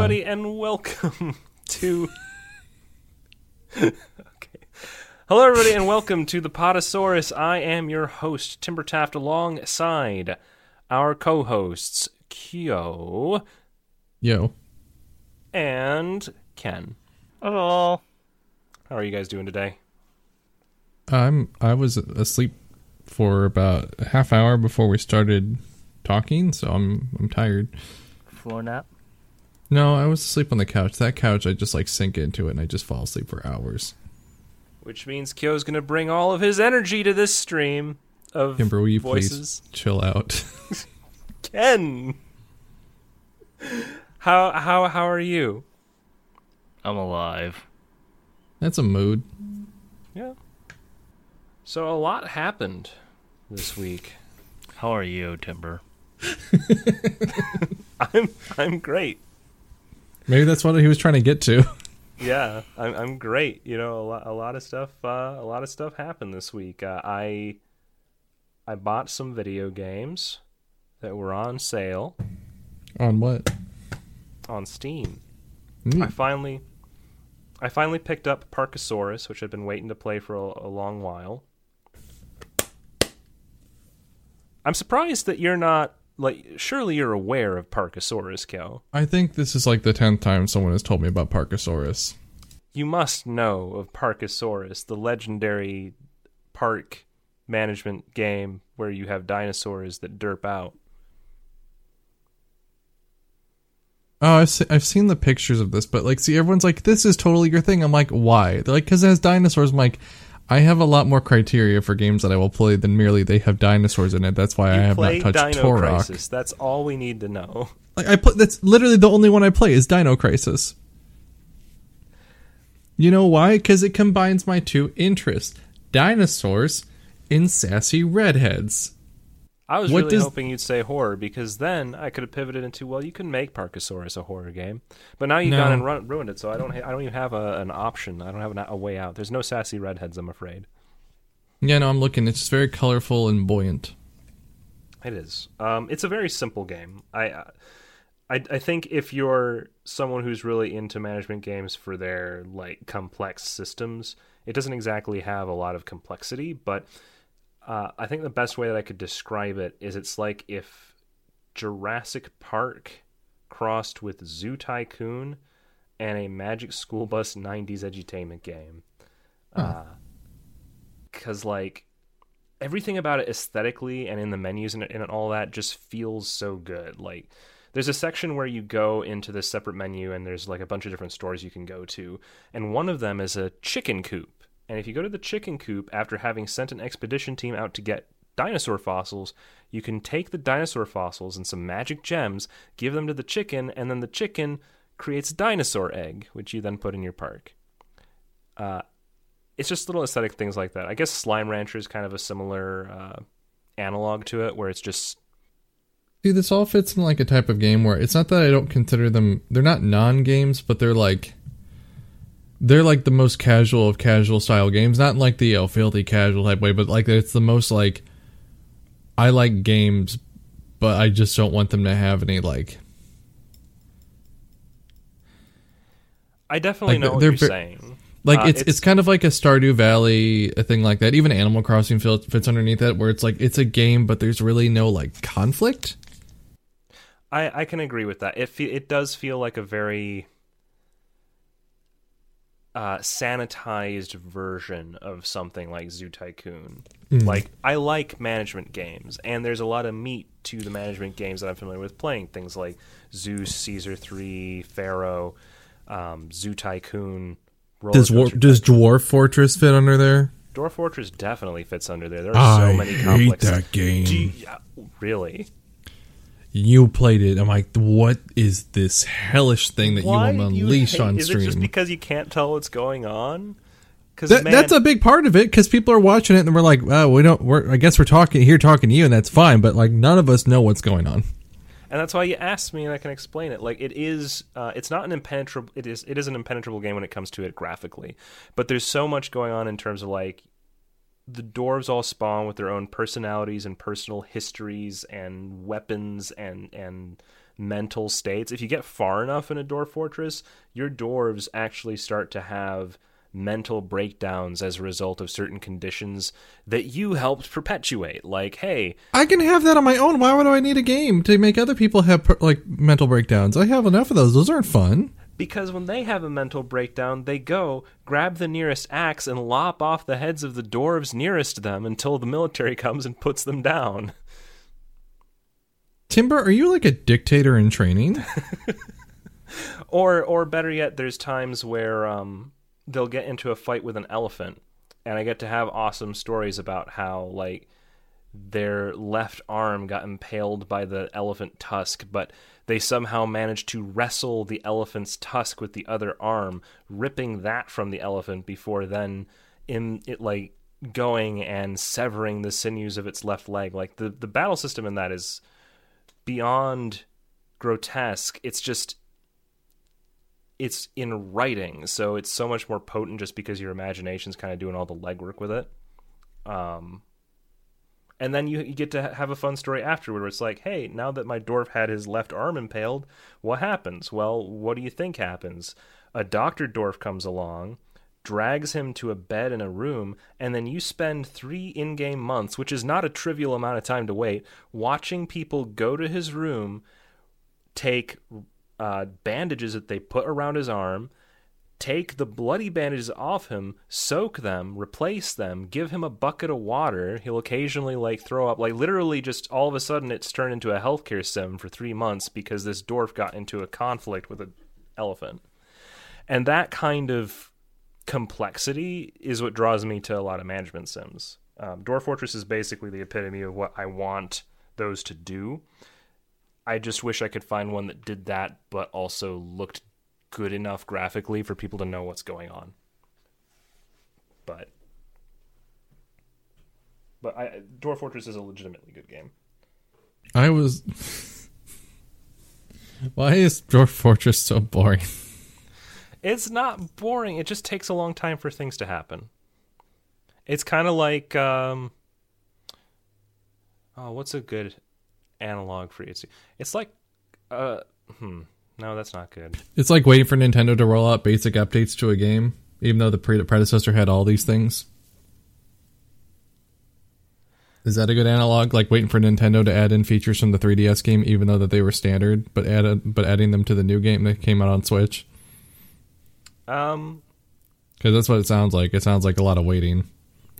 everybody, and welcome to. okay. Hello, everybody, and welcome to the Podosaurus. I am your host, Timber Taft, alongside our co hosts, Kyo Yo. and Ken. Hello. How are you guys doing today? I'm I was asleep for about a half hour before we started talking, so I'm I'm tired. Floor nap. No, I was asleep on the couch. That couch I just like sink into it and I just fall asleep for hours. Which means Kyo's going to bring all of his energy to this stream of Kimber, will you voices. please chill out? Ken, how how how are you? I'm alive. That's a mood. Yeah. So a lot happened this week. How are you, Timber? I'm I'm great. Maybe that's what he was trying to get to. Yeah, I'm I'm great. You know, a lot a lot of stuff uh, a lot of stuff happened this week. Uh, I I bought some video games that were on sale on what? on Steam. Hmm. I finally I finally picked up Parkasaurus, which I've been waiting to play for a, a long while. I'm surprised that you're not like surely you're aware of Parkasaurus, Kel. I think this is like the tenth time someone has told me about Parkasaurus. You must know of Parkasaurus, the legendary park management game where you have dinosaurs that derp out. Oh, I've, se- I've seen the pictures of this, but like, see, everyone's like, this is totally your thing. I'm like, why? They're like, because it has dinosaurs. I'm like, I have a lot more criteria for games that I will play than merely they have dinosaurs in it. That's why I have not touched Dino Turok. Crisis. That's all we need to know. Like, I play. That's literally the only one I play is Dino Crisis. You know why? Because it combines my two interests: dinosaurs and sassy redheads. I was What really does- hoping you'd say horror because then I could have pivoted into well, you can make Parkasaurus a horror game, but now you've No. gone and run, ruined it. So I don't, ha- I don't even have a, an option. I don't have an, a way out. There's no sassy redheads, I'm afraid. Yeah, no, I'm looking. It's very colorful and buoyant. It is. Um, it's a very simple game. I, I, I think if you're someone who's really into management games for their like complex systems, it doesn't exactly have a lot of complexity. But uh, I think the best way that I could describe it is it's like if Jurassic Park crossed with Zoo Tycoon and a Magic School Bus '90s edutainment game. Because like everything about it aesthetically and in the menus and, and all that just feels so good. Like there's a section where you go into this separate menu and there's like a bunch of different stores you can go to, and one of them is a chicken coop. And if you go to the chicken coop after having sent an expedition team out to get dinosaur fossils, you can take the dinosaur fossils and some magic gems, give them to the chicken, and then the chicken creates a dinosaur egg, which you then put in your park. Uh, it's just little aesthetic things like that. I guess Slime Rancher is kind of a similar uh, analog to it, where it's just See, this all fits in like a type of game where it's not that I don't consider them they're not non-games, but they're like they're like the most casual of casual style games, not in like the oh, filthy casual type way, but like it's the most like I like games, but I just don't want them to have any like I definitely Like, know what they're you're ver- saying. like Uh, it's, it's kind of like a Stardew Valley a thing like that. Even Animal Crossing fits, fits underneath that, where it's like it's a game, but there's really no like conflict. I, I can agree with that. It fe- it does feel like a very uh, sanitized version of something like Zoo Tycoon. Like I like management games, and there's a lot of meat to the management games that I'm familiar with playing. Things like Zeus, Caesar Three, Pharaoh, um, Zoo Tycoon. Roller Does War- does Dwarf Fortress fit under there? Dwarf Fortress definitely fits under there. There are so many complex. game. Do you- yeah, really? You played it. I'm like, what is this hellish thing that Why you will you unleash hate- on stream? Is it just because you can't tell what's going on? Because That, that's a big part of it because people are watching it and we're like, well, we don't. We're, I guess we're talking here, talking to you, and that's fine. But like, none of us know what's going on. and that's why you asked me, and I can explain it. Like it is, uh, it's not an impenetrable. It is, it is an impenetrable game when it comes to it graphically, but there's so much going on in terms of like the dwarves all spawn with their own personalities and personal histories and weapons and and mental states. If you get far enough in a dwarf fortress, your dwarves actually start to have mental breakdowns as a result of certain conditions that you helped perpetuate. Like, hey, I can have that on my own. Why would I need a game to make other people have per- like mental breakdowns? I have enough of those. Those aren't fun. Because when they have a mental breakdown, they go grab the nearest axe and lop off the heads of the dwarves nearest them until the military comes and puts them down. Timber, are you like a dictator in training? Or, or better yet, there's times where um, they'll get into a fight with an elephant, and I get to have awesome stories about how like their left arm got impaled by the elephant tusk, but they somehow managed to wrestle the elephant's tusk with the other arm, ripping that from the elephant before then in it like going and severing the sinews of its left leg. Like the the battle system in that is beyond grotesque. It's just it's in writing, so it's so much more potent just because your imagination's kind of doing all the legwork with it. Um, and then you, you get to have a fun story afterward where it's like, hey, now that my dwarf had his left arm impaled, what happens? Well, what do you think happens? A doctor dwarf comes along, drags him to a bed in a room, and then you spend three in game months, which is not a trivial amount of time to wait, watching people go to his room, take uh, bandages that they put around his arm, take the bloody bandages off him, soak them, replace them, give him a bucket of water. He'll occasionally like throw up, like literally just all of a sudden it's turned into a healthcare sim for three months because this dwarf got into a conflict with an elephant. And that kind of complexity is what draws me to a lot of management sims. Um, Dwarf Fortress is basically the epitome of what I want those to do. I just wish I could find one that did that, but also looked good enough graphically for people to know what's going on. But, but I, Dwarf Fortress is a legitimately good game. I was. Why is Dwarf Fortress so boring? It's not boring. It just takes a long time for things to happen. It's kind of like, um, oh, what's a good analog for it? It's like, uh, hmm, no, that's not good. It's like waiting for Nintendo to roll out basic updates to a game, even though the pre- predecessor had all these things. Is that a good analog? Like waiting for Nintendo to add in features from the 3DS game, even though that they were standard, but added but adding them to the new game that came out on Switch? Um, Because that's what it sounds like. It sounds like a lot of waiting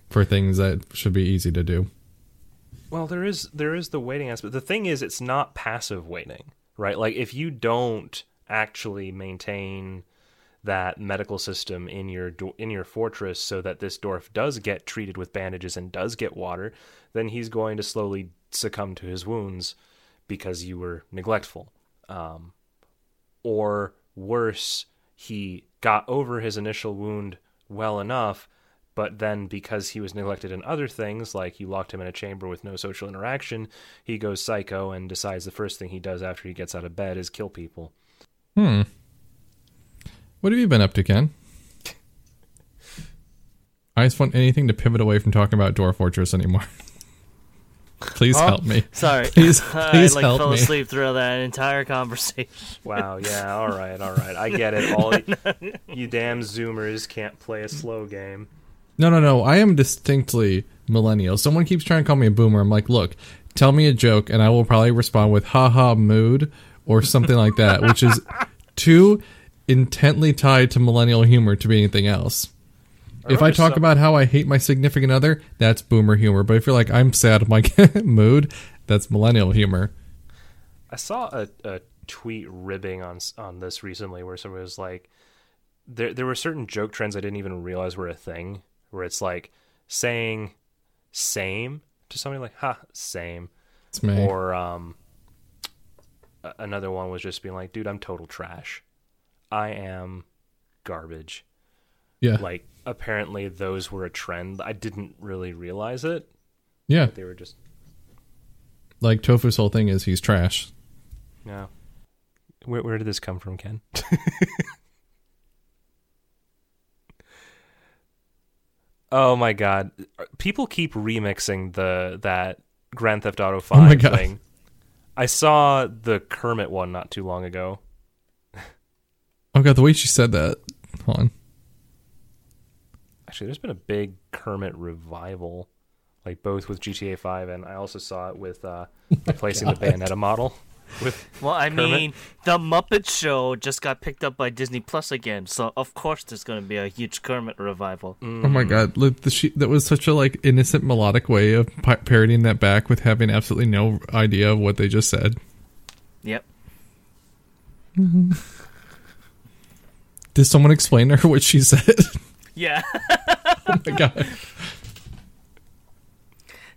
for things that should be easy to do. Well, there is there is the waiting aspect. The thing is, it's not passive waiting, right? Like if you don't actually maintain that medical system in your in your fortress, so that this dwarf does get treated with bandages and does get water, then he's going to slowly succumb to his wounds because you were neglectful, um, or worse, he got over his initial wound well enough but then because he was neglected in other things like you locked him in a chamber with no social interaction he goes psycho and decides the first thing he does after he gets out of bed is kill people Hmm. What have you been up to, Ken? I just want anything to pivot away from talking about Dwarf Fortress anymore. Please Huh? help me. Sorry, Please- I please like help fell me. asleep through that entire conversation. wow yeah all right all right i get it all you damn zoomers can't play a slow game No, no, no. I am distinctly millennial. Someone keeps trying to call me a boomer. I'm like, look, tell me a joke, and I will probably respond with "ha ha mood" or something like that, which is too intently tied to millennial humor to be anything else. if I talk about how I hate my significant other, that's boomer humor. But if you're like, I'm sad, I'm like, mood, that's millennial humor. I saw a, a tweet ribbing on on this recently where someone was like, there there were certain joke trends I didn't even realize were a thing. Where it's like saying "same" to somebody like "ha same," It's me. or um, another one was just being like, "Dude, I'm total trash. I am garbage." Yeah. Like apparently those were a trend. I didn't really realize it. Yeah. They were just Like Tofu's whole thing is he's trash. yeah. Where where did this come from, Ken? oh my god. People keep remixing the that Grand Theft Auto 5 Oh God. thing. I saw the Kermit one not too long ago. Oh god, the way she said that. Hold on. Actually, there's been a big Kermit revival, like both with GTA 5 and I also saw it with uh, replacing the Bayonetta model. With Well, I Kermit? mean, the Muppet Show just got picked up by Disney Plus again, so of course there's going to be a huge Kermit revival. Mm. Oh my god, look, the she, that was such a like innocent melodic way of pi- parodying that back with having absolutely no idea of what they just said. Yep. Did someone explain to her what she said? Yeah. oh my god.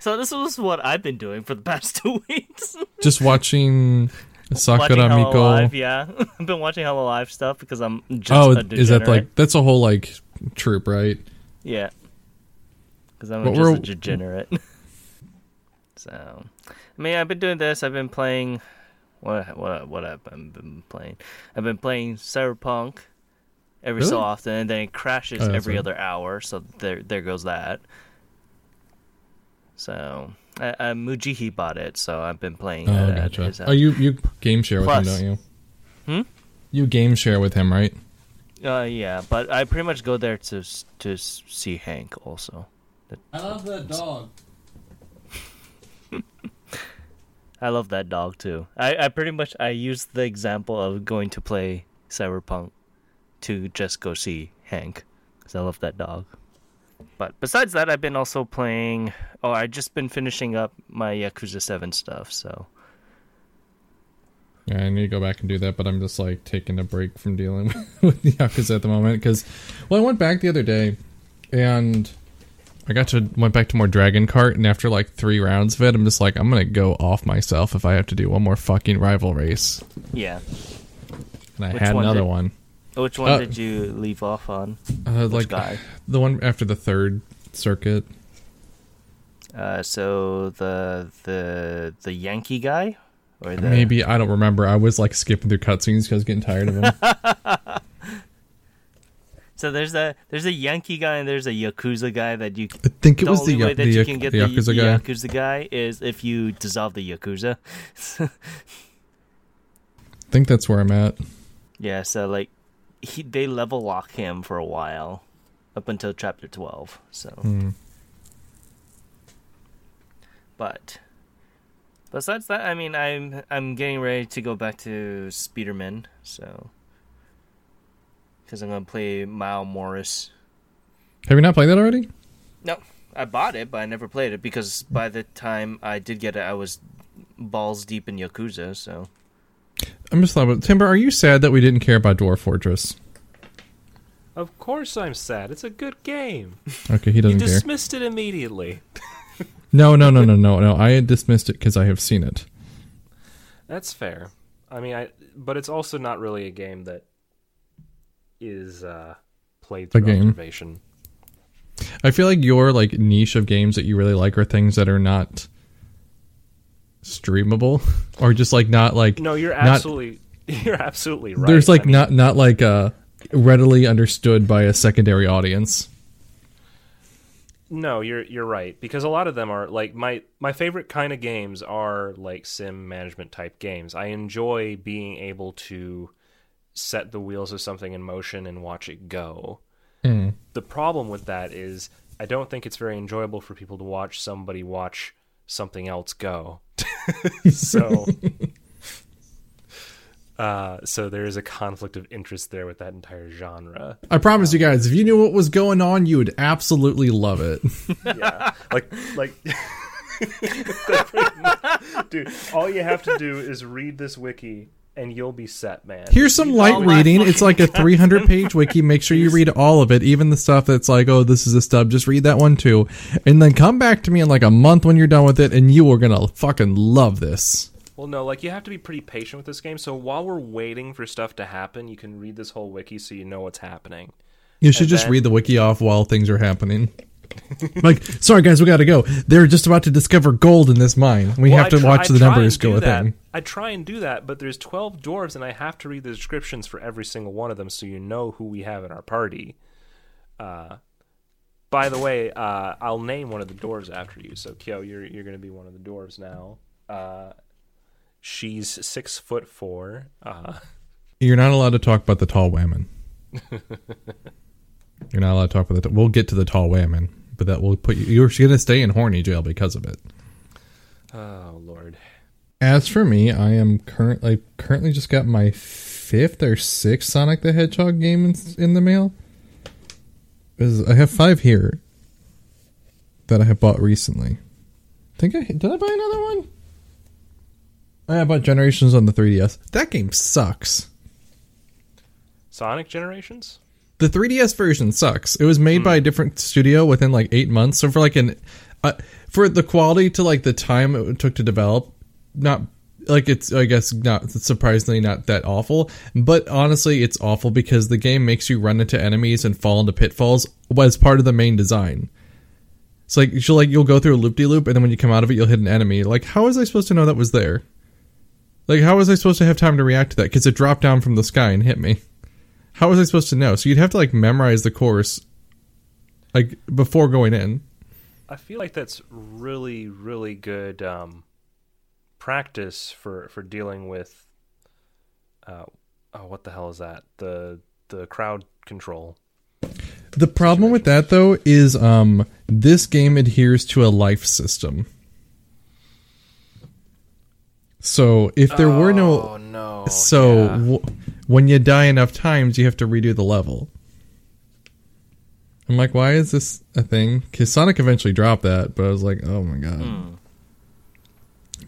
so this was what I've been doing for the past two weeks. Just watching Sakura Miko. Live, yeah. I've been watching Hololive stuff because I'm just Oh, a is that like that's a whole like troop, right? Yeah. Because I'm What just were- a degenerate. so, I mean, I've been doing this. I've been playing. What what what I've been playing? I've been playing Cyberpunk every so often, and then it crashes Oh, every right. other hour. So there there goes that. So I, I Mujihi bought it, so I've been playing. Oh, it at his gotcha. house. Oh, you you game share with Plus. him, don't you? Hmm? You game share with him, right? Uh, yeah, but I pretty much go there to to see Hank also. I love that dog. I love that dog too. I, I pretty much I use the example of going to play Cyberpunk to just go see Hank because I love that dog. But besides that, I've been also playing. Oh, I just been finishing up my Yakuza Seven stuff. So Yeah, I need to go back and do that, but I'm just like taking a break from dealing with the Yakuza at the moment because, well, I went back the other day and I got to went back to more Dragon Kart, and after like three rounds of it, I'm just like, I'm gonna go off myself if I have to do one more fucking rival race. yeah, And I Which had one another did- one, which one Uh, did you leave off on? uh, Which like guy? the one after the third circuit. Uh, so the the the Yankee guy, or the Maybe I don't remember. I was like skipping through cutscenes because I was getting tired of them. So there's a there's a Yankee guy and there's a Yakuza guy that you I think it the was the, way Ya- that the, you can get the the, Yakuza the guy. Yakuza guy is if you dissolve the Yakuza. I think that's where I'm at. yeah, so like he they level lock him for a while up until chapter 12. So, Hmm. but besides that, I mean, I'm I'm getting ready to go back to Speederman, so cuz I'm going to play Miles Morales. Have you not played that already? No, I bought it, but I never played it because by the time I did get it, I was balls deep in Yakuza. So I'm just thought about Timber. Are you sad that we didn't care about Dwarf Fortress? Of course I'm sad. It's a good game. Okay, he doesn't care. dismissed it immediately. No, no, no, no, no, no. I dismissed it because I have seen it. That's fair. I mean, I but it's also not really a game that is uh, played A through game. observation. I feel like your like niche of games that you really like are things that are not streamable or just like not like No, you're Not- absolutely you're absolutely right. there's like I mean, not not like uh readily understood by a secondary audience. No, you're you're right because a lot of them are like my my favorite kind of games are like sim management type games. I enjoy being able to set the wheels of something in motion and watch it go. Mm. The problem with that is I don't think it's very enjoyable for people to watch somebody watch something else go. so uh so there is a conflict of interest there with that entire genre. I promise you guys, if you knew what was going on, you would absolutely love it. yeah like like dude all you have to do is read this wiki and you'll be set man Here's some light reading. It's like a 300 page wiki. Make sure you read all of it, even the stuff that's like, oh, this is a stub. Just read that one too, and then come back to me in like a month when you're done with it, and you are gonna fucking love this. well no like you have to be pretty patient with this game so while we're waiting for stuff to happen you can read this whole wiki so you know what's happening You should And just then- read the wiki off while things are happening. Like, sorry guys, we gotta go. They're just about to discover gold in this mine. We Well, have to try- watch the numbers go that. thing. I try and do that, but there's 12 dwarves, and I have to read the descriptions for every single one of them, so you know who we have in our party. Uh, by the way, uh, I'll name one of the dwarves after you. So Kyo, you're you're going to be one of the dwarves now. Uh, she's six foot four. Uh, You're not allowed to talk about the tall women. You're not allowed to talk about the. we'll get to the tall women, but that will put you. You're gonna stay in horny jail because of it. oh Lord, As for me, I am currently I currently just got my fifth or sixth Sonic the Hedgehog game in, in the mail. Is I have five here that I have bought recently. think I did I buy another one? Ah, I bought Generations on the 3DS. That game sucks. Sonic Generations. The 3DS version sucks. It was made by a different studio within like eight months. So for like an, uh, for the quality to like the time it took to develop, not like it's I guess not surprisingly not that awful. But honestly, it's awful because the game makes you run into enemies and fall into pitfalls as part of the main design. It's like you'll like you'll go through a loop de loop and then when you come out of it, you'll hit an enemy. Like how was I supposed to know that was there? Like how was I supposed to have time to react to that? Because it dropped down from the sky and hit me. How was I supposed to know? So you'd have to like memorize the course, like before going in. I feel like that's really, really good um, practice for for dealing with. Uh, oh, what the hell is that? The the crowd control. The problem with that though is um this game adheres to a life system. So if there were no Oh no! so yeah. w- when you die enough times you have to redo the level. I'm like, why is this a thing? Because Sonic eventually dropped that, but I was like, oh my god.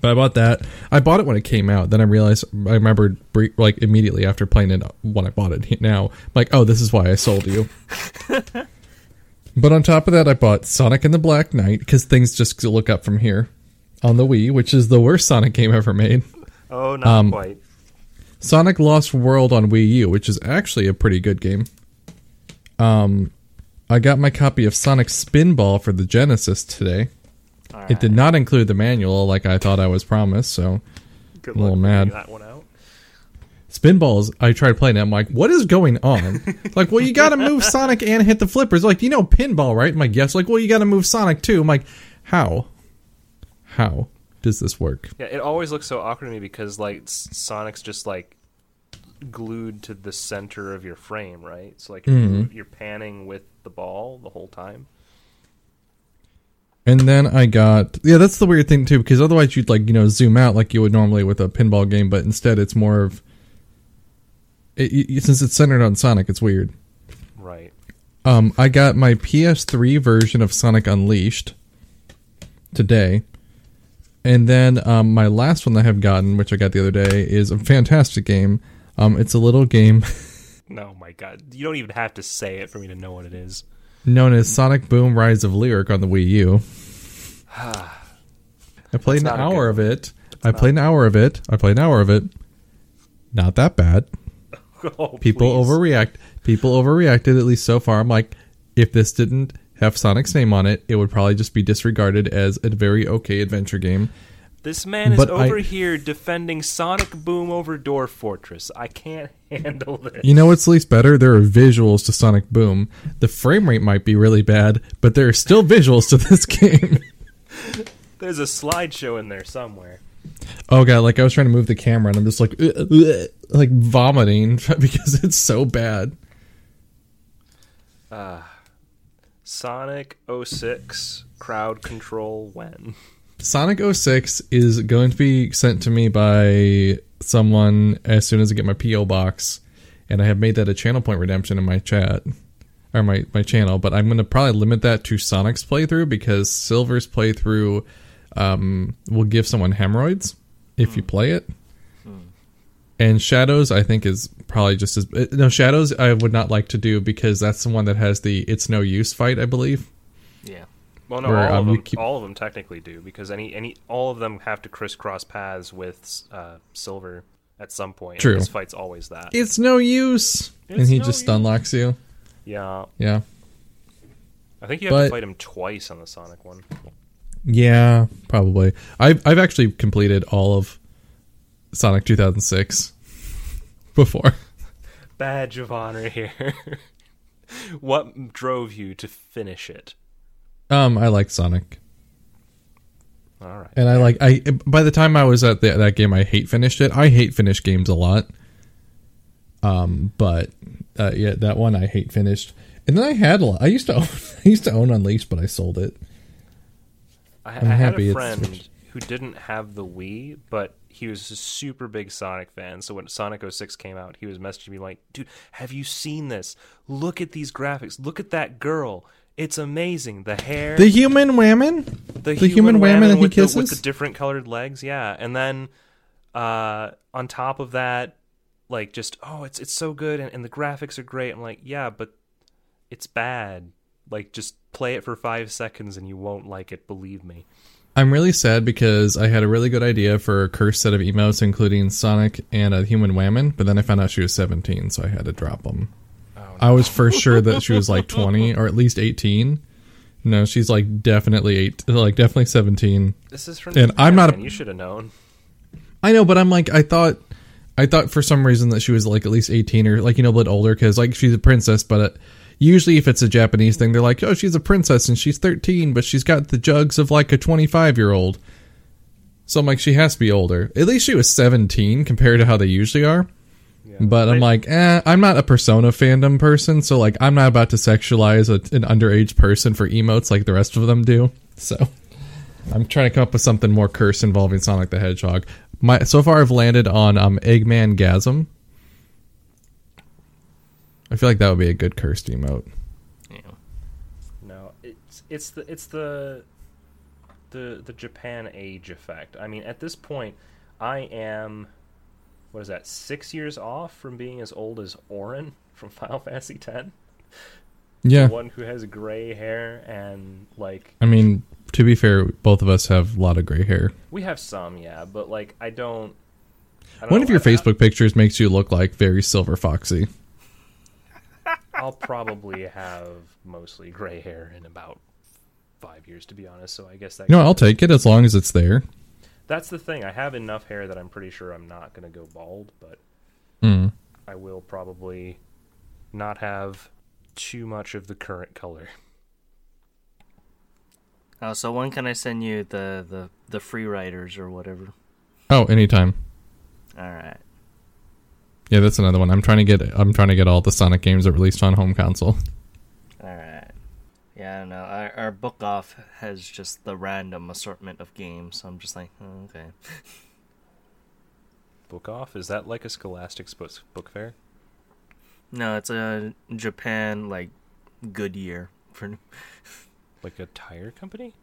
But I bought that. I bought it when it came out. Then I realized I remembered like immediately after playing it when I bought it. Now, I'm like, oh, this is why I sold you. but on top of that, I bought Sonic and the Black Knight because things just look up from here on the Wii, which is the worst Sonic game ever made. oh, not um, quite. Sonic Lost World on Wii U, which is actually a pretty good game. Um, I got my copy of Sonic Spinball for the Genesis today. It did not include the manual like I thought I was promised, so Good a little mad. figuring that one out. Spinballs, I tried playing it. I'm like, what is going on? like, well, you got to move Sonic and hit the flippers. Like, you know, pinball, right? I'm like, yes. Like, well, you got to move Sonic too. I'm like, how? How does this work? Yeah, it always looks so awkward to me because like Sonic's just like glued to the center of your frame, right? So like you're, you're panning with the ball the whole time. And then I got yeah, that's the weird thing too, because otherwise you'd like you know zoom out like you would normally with a pinball game, but instead it's more of it, y- since it's centered on Sonic, it's weird. Right. Um, I got my PS3 version of Sonic Unleashed today, and then um, my last one I have gotten, which I got the other day, is a fantastic game. Um, it's a little game No, my God, you don't even have to say it for me to know what it is. known as Sonic Boom: Rise of Lyric on the Wii U. I played an That's not a hour of it. I played an hour of it. I played an hour of it. Not that bad. oh, People please. overreact. People overreacted at least so far. I'm like, if this didn't have Sonic's name on it, it would probably just be disregarded as a very okay adventure game. This man is But I- over here defending Sonic Boom over Dwarf Fortress. I can't handle this. You know what's least better? There are visuals to Sonic Boom. The frame rate might be really bad, but there are still visuals to this game. There's a slideshow in there somewhere. Oh god, like I was trying to move the camera and I'm just like like vomiting because it's so bad. Ah. Sonic 06 crowd control when? Sonic 06 is going to be sent to me by someone as soon as I get my PO box, and I have made that a channel point redemption in my chat or my my channel. But I'm going to probably limit that to Sonic's playthrough because Silver's playthrough um, will give someone hemorrhoids if you play it. And Shadows, I think, is probably just as uh, no Shadows. I would not like to do because that's the one that has the "it's no use" fight, I believe. Yeah. Well, no, Where, all um, of them. keep- All of them technically do because any any all of them have to crisscross paths with uh, Silver at some point. True. This fight's always that. It's no use, and he no just use. stun locks you. Yeah, Yeah. I think you have to fight him twice on the Sonic one. Yeah, probably. I've I've actually completed all of Sonic 2006 before. Badge of honor here. what drove you to finish it? Um, I like Sonic, All right. and I like I. By the time I was at the, that game, I hate finished it. I hate finished games a lot. Um, but uh, yeah, that one I hate finished. And then I had a lot. I used to own, I used to own Unleashed, but I sold it. I, I I'm had a friend who didn't have the Wii, but he was a super big Sonic fan. So when Sonic 06 came out, he was messaging me like, "Dude, have you seen this? Look at these graphics. Look at that girl. It's amazing. The hair, The human whammon. the, the human whammon that he with the, with the different colored legs. Yeah, and then uh, on top of that, like just oh, it's it's so good, and, and the graphics are great. I'm like, yeah, but it's bad. Like just play it for five seconds and you won't like it. Believe me. I'm really sad because I had a really good idea for a cursed set of emotes, including Sonic and a human whammon, but then I found out she was 17, so I had to drop them. I was for sure that she was like 20 or at least 18. No, she's like definitely eight, like definitely 17. This is from And Japan, I'm not a- You should have known. I know, but I'm like, I thought, I thought for some reason that she was like at least 18 or like you know a bit older because like she's a princess, but uh usually if it's a Japanese thing, they're like, oh, she's a princess and she's 13, but she's got the jugs of like a 25 year old. So I'm like, she has to be older. At least she was 17 compared to how they usually are. Yeah. But I'm They- like, eh, I'm not a Persona fandom person, so like, I'm not about to sexualize a, an underage person for emotes like the rest of them do. So, I'm trying to come up with something more cursed involving Sonic the Hedgehog. My so far, I've landed on um, Eggman Gasm. I feel like that would be a good cursed emote. Yeah. no, it's it's the it's the the the Japan age effect. I mean, at this point, I am what is that? Six years off from being as old as Auron from Final Fantasy X. Yeah, The one who has gray hair and like I mean, to be fair, both of us have a lot of gray hair. we have some, yeah, but like I don't. I don't One of your Facebook pictures makes you look like very silver foxy. I'll probably have mostly gray hair in about five years, to be honest. So I guess that. No, I'll take it as long as it's there. That's the thing. I have enough hair that I'm pretty sure I'm not going to go bald, but Mm. I will probably not have too much of the current color. Oh, so when can I send you the the the free riders or whatever? Oh, anytime. All right. Yeah, that's another one. I'm trying to get. I'm trying to get all the Sonic games that released on home console. Yeah, I don't know. Our, our book off has just the random assortment of games, so I'm just like, oh, okay. Book off? Is that like a Scholastic book book fair? No, it's a Japan like Goodyear for Like a tire company?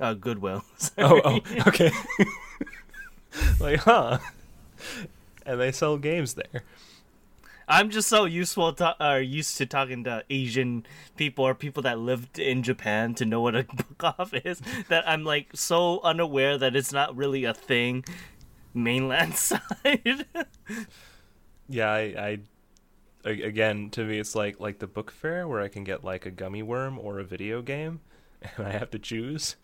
uh Goodwill. Oh, oh, okay. like, huh? And they sell games there. I'm just so useful to, uh, used to talking to Asian people or people that lived in Japan to know what a book off is that I'm like so unaware that it's not really a thing mainland side. Yeah, I again to me it's like like the book fair where I can get like a gummy worm or a video game, and I have to choose.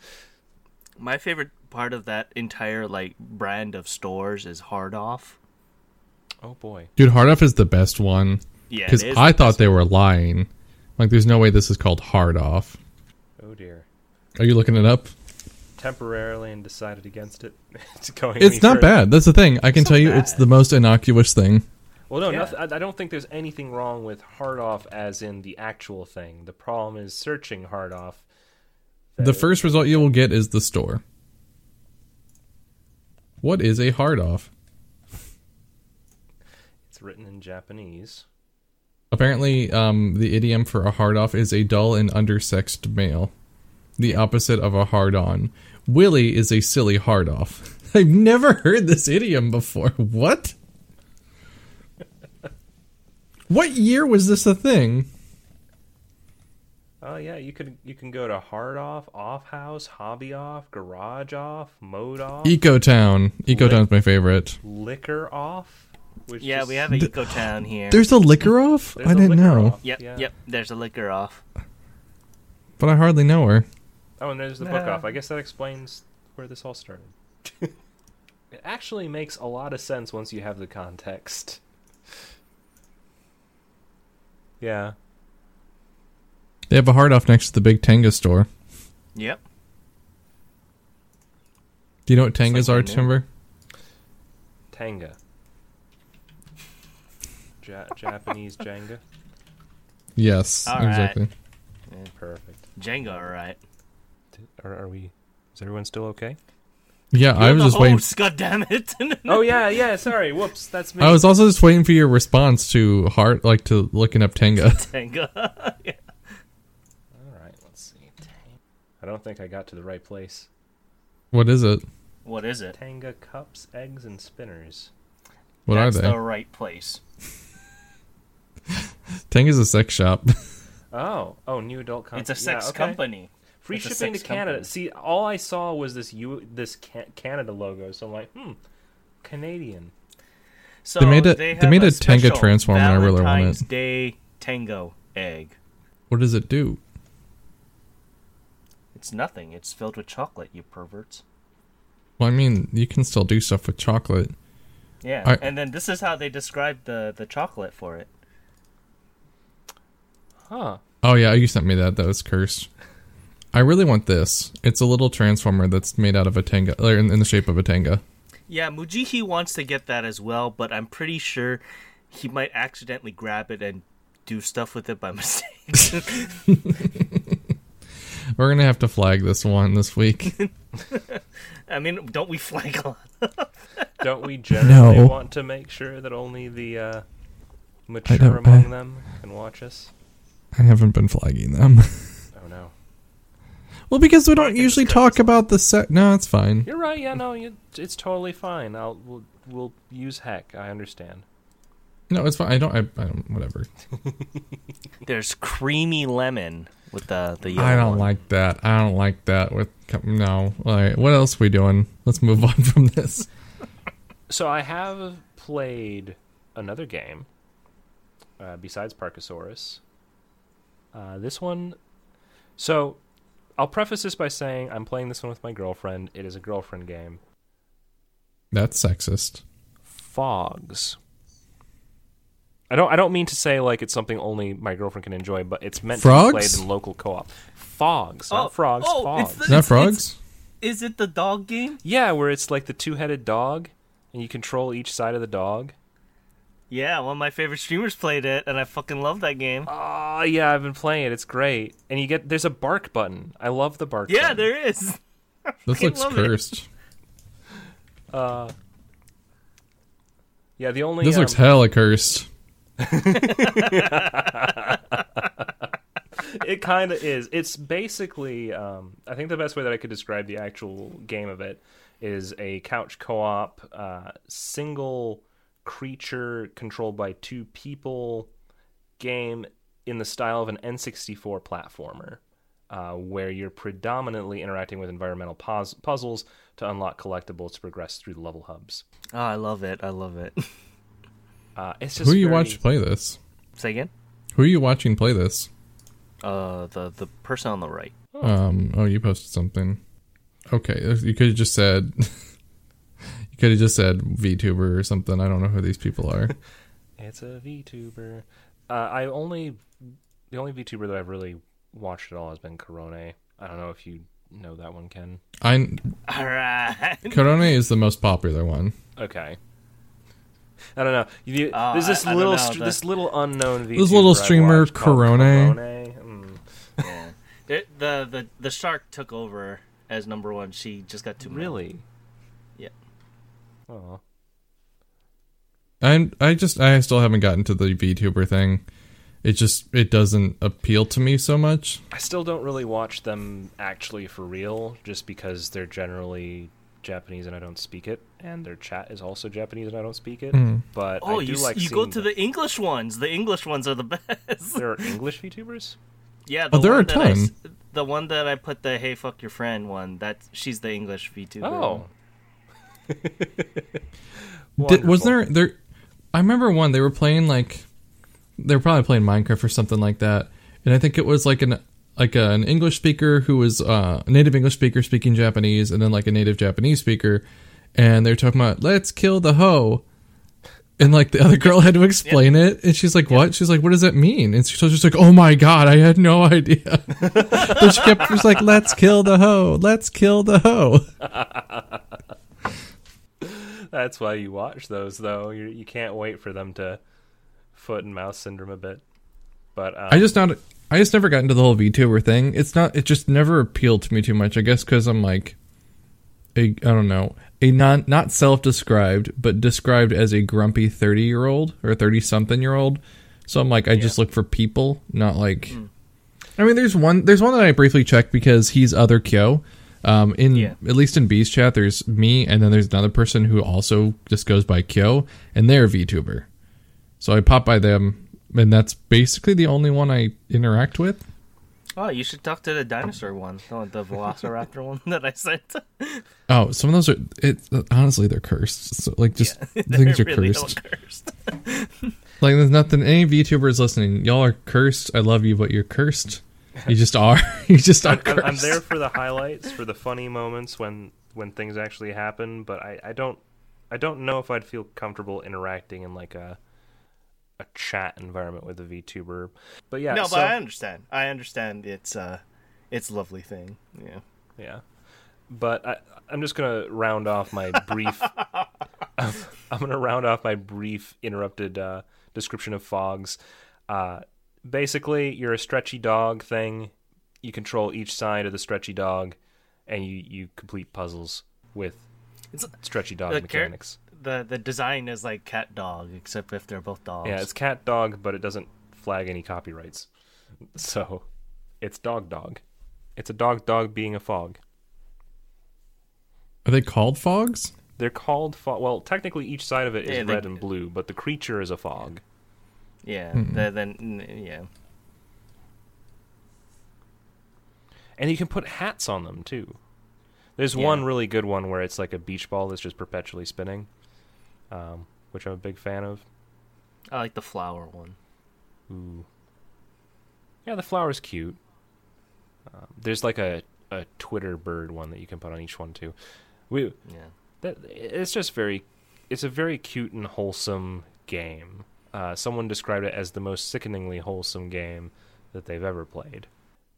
My favorite part of that entire like brand of stores is Hard Off. Oh boy, Dude, Hard Off is the best one Yeah, because I thought they were lying. Like, there's no way this is called Hard Off. oh dear. Are you looking it up? Temporarily and decided against it. it's going. It's not further. bad. That's the thing. I can It's tell not you, it's the most innocuous thing. Well, no, Yeah. nothing, I, I don't think there's anything wrong with hard off as in the actual thing. The problem is searching hard off. The first result you will get is the store. What is a hard off? It's written in Japanese. Apparently, um, the idiom for a hard off is a dull and undersexed male, the opposite of a hard on. Willie is a silly hard off. I've never heard this idiom before. What? what year was this a thing? Oh yeah, you could you can go to hard off, off house, hobby off, garage off, mode off, Eco Town. Eco Town's my favorite. liquor off. Which Yeah, just- we have a Th- Eco Town here. There's a liquor off? there's I a didn't know. off, Yep, yeah. yep. There's a liquor off. But I hardly know her. Oh, and there's the book off. I guess that explains where this all started. it actually makes a lot of sense once you have the context. Yeah. They have a hard off next to the big Tenga store. Yep. Do you know what tangas like are. Timber? Tanga. Ja- Japanese Jenga. Yes, All right. exactly. Eh, perfect. Jenga, all right. Are, are we? Is everyone still okay? Yeah, I You're was the just waiting. God damn it! Oh yeah, yeah. Sorry. Whoops. That's me. I was also just waiting for your response to heart, like to looking up Tenga. Jenga. Yeah. All right. Let's see. I don't think I got to the right place. what is it? What is it? Tanga cups, eggs, and spinners. What That's are they? the right place. Tenga's a sex shop. Oh, oh, new adult content. It's a sex company. company. Free It's shipping to Canada. company. See, all I saw was this U this Canada logo, so I'm like, hmm, Canadian. So They made a- they, they made a special Tenga transformer, and I really want it. Valentine's Day Tango egg. what does it do? It's nothing. It's filled with chocolate. You perverts. Well, I mean, you can still do stuff with chocolate. Yeah, I- and then this is how they described the the chocolate for it. Huh. Oh yeah, you sent me that. That was cursed. I really want this. It's a little transformer that's made out of a Tenga, or in, in the shape of a Tenga. Yeah, Mujihi wants to get that as well, but I'm pretty sure he might accidentally grab it and do stuff with it by mistake. We're gonna have to flag this one this week. I mean, don't we flag a lot? Don't we generally No. want to make sure that only the uh, mature among I- them can watch us? I haven't been flagging them. Oh no. well, because we don't usually talk about the set. No, it's fine. You're right. Yeah, no, you, it's totally fine. I'll we'll, we'll use heck. I understand. No, it's fine. I don't. I, I don't. Whatever. There's creamy lemon with the the yellow I don't one. like that. I don't like that. With no. All right. What else are we doing? Let's move on from this. So I have played another game uh, besides Parkasaurus. Uh, this one. So I'll preface this by saying I'm playing this one with my girlfriend. It is a girlfriend game. That's sexist. Phogs. I don't. I don't mean to say like it's something only my girlfriend can enjoy, but it's meant to be played in local co-op. Phogs, Oh, not frogs. oh, Phogs. it's the- Is that It's- frogs? Is it the dog game? Yeah, where it's like the two-headed dog, and you control each side of the dog. Yeah, one of my favorite streamers played it, and I fucking love that game. Oh yeah, I've been playing it. It's great, and you get there's a bark button. I love the bark. Yeah, button. there is. This looks love it. cursed. Uh, yeah, the only This um, looks hella cursed. it kind of is. It's basically, um, I think the best way that I could describe the actual game of it is a couch co-op, uh, single creature controlled by two people game in the style of an N64 platformer. Uh, where you're predominantly interacting with environmental puz- puzzles to unlock collectibles to progress through the level hubs. Oh, I love it. I love it. Uh, it's just Who you very- watch play this? Say again. Who are you watching play this? Uh, the the person on the right. Um. Oh, you posted something. Okay, you could have just said. you could have just said VTuber or something. I don't know who these people are. It's a VTuber. Uh, I only the only VTuber that I've really watched at all has been Korone. I don't know if you know that one, Ken. I All right. Korone is the most popular one. Okay. I don't know. You, Oh, there's this I- I little know, str- the- this little unknown VTuber. This little I've streamer, watched Korone. Korone. Mm. yeah. The, the the the shark took over as number one. She just got too many. Really? Yeah. Oh. I I just I still haven't gotten to the VTuber thing. It just it doesn't appeal to me so much. I still don't really watch them actually for real, just because they're generally Japanese and I don't speak it, and their chat is also Japanese and I don't speak it. Mm. But Oh, I do you like you go to the English ones. The English ones are the best. There are English VTubers. yeah. The Oh, there are one a that I the one that I put the "Hey fuck your friend" one. That she's the English VTuber. Oh. Did, was there there I remember one they were playing like they were probably playing Minecraft or something like that, and I think it was like an like a, an English speaker who was uh, a native English speaker speaking Japanese, and then like a native Japanese speaker, and they were talking about let's kill the hoe. And like the other girl had to explain it, and she's like, "What?" She's like, "What does that mean?" And she's just like, "Oh my god, I had no idea." but she kept just like, "Let's kill the hoe, let's kill the hoe." That's why you watch those, though. You you can't wait for them to foot and mouth syndrome a bit. But um, I just not I just never got into the whole VTuber thing. It's not it just never appealed to me too much. I guess cuz I'm like a I don't know, a non not self-described but described as a grumpy 30-year-old or 30-something-year-old. So I'm like I just look for people, not like I mean there's one there's one that I briefly checked because he's other Kyo. Um, in Yeah. at least in B's chat, there's me, and then there's another person who also just goes by Kyo, and they're a VTuber. So I pop by them, and that's basically the only one I interact with. Oh, you should talk to the dinosaur one, the, the Velociraptor one that I sent. Oh, some of those are it. Honestly, they're cursed. So, like, just They're things are really cursed. cursed. Like, there's nothing. Any VTubers listening, y'all are cursed. I love you, but you're cursed. You just are. you just are I'm. I'm there for the highlights, for the funny moments when when things actually happen. But I, I don't I don't know if I'd feel comfortable interacting in like a a chat environment with a VTuber. But yeah, no, so, but I understand. I understand. It's uh, it's a lovely thing. Yeah. Yeah. But I, I'm just gonna round off my brief. I'm, I'm gonna round off my brief interrupted uh, description of Phogs. Uh, basically, you're a stretchy dog thing. You control each side of the stretchy dog, and you you complete puzzles with It's stretchy dog the char- mechanics. the the design is like CatDog, except if they're both dogs. Yeah, it's CatDog, but it doesn't flag any copyrights. So, it's dog dog. It's a dog dog being a Phog. Are they called Phogs? They're called Phog. Well, technically, each side of it is Yeah, they- red and blue, but the creature is a Phog. Yeah. Hmm. then mm, yeah. And you can put hats on them too. There's Yeah. one really good one where it's like a beach ball that's just perpetually spinning, um, which I'm a big fan of. I like the flower one. Ooh. Yeah, the flower's cute. Um, there's like a, a Twitter bird one that you can put on each one too. We Yeah. that it's just very it's a very cute and wholesome game. Uh, someone described it as the most sickeningly wholesome game that they've ever played.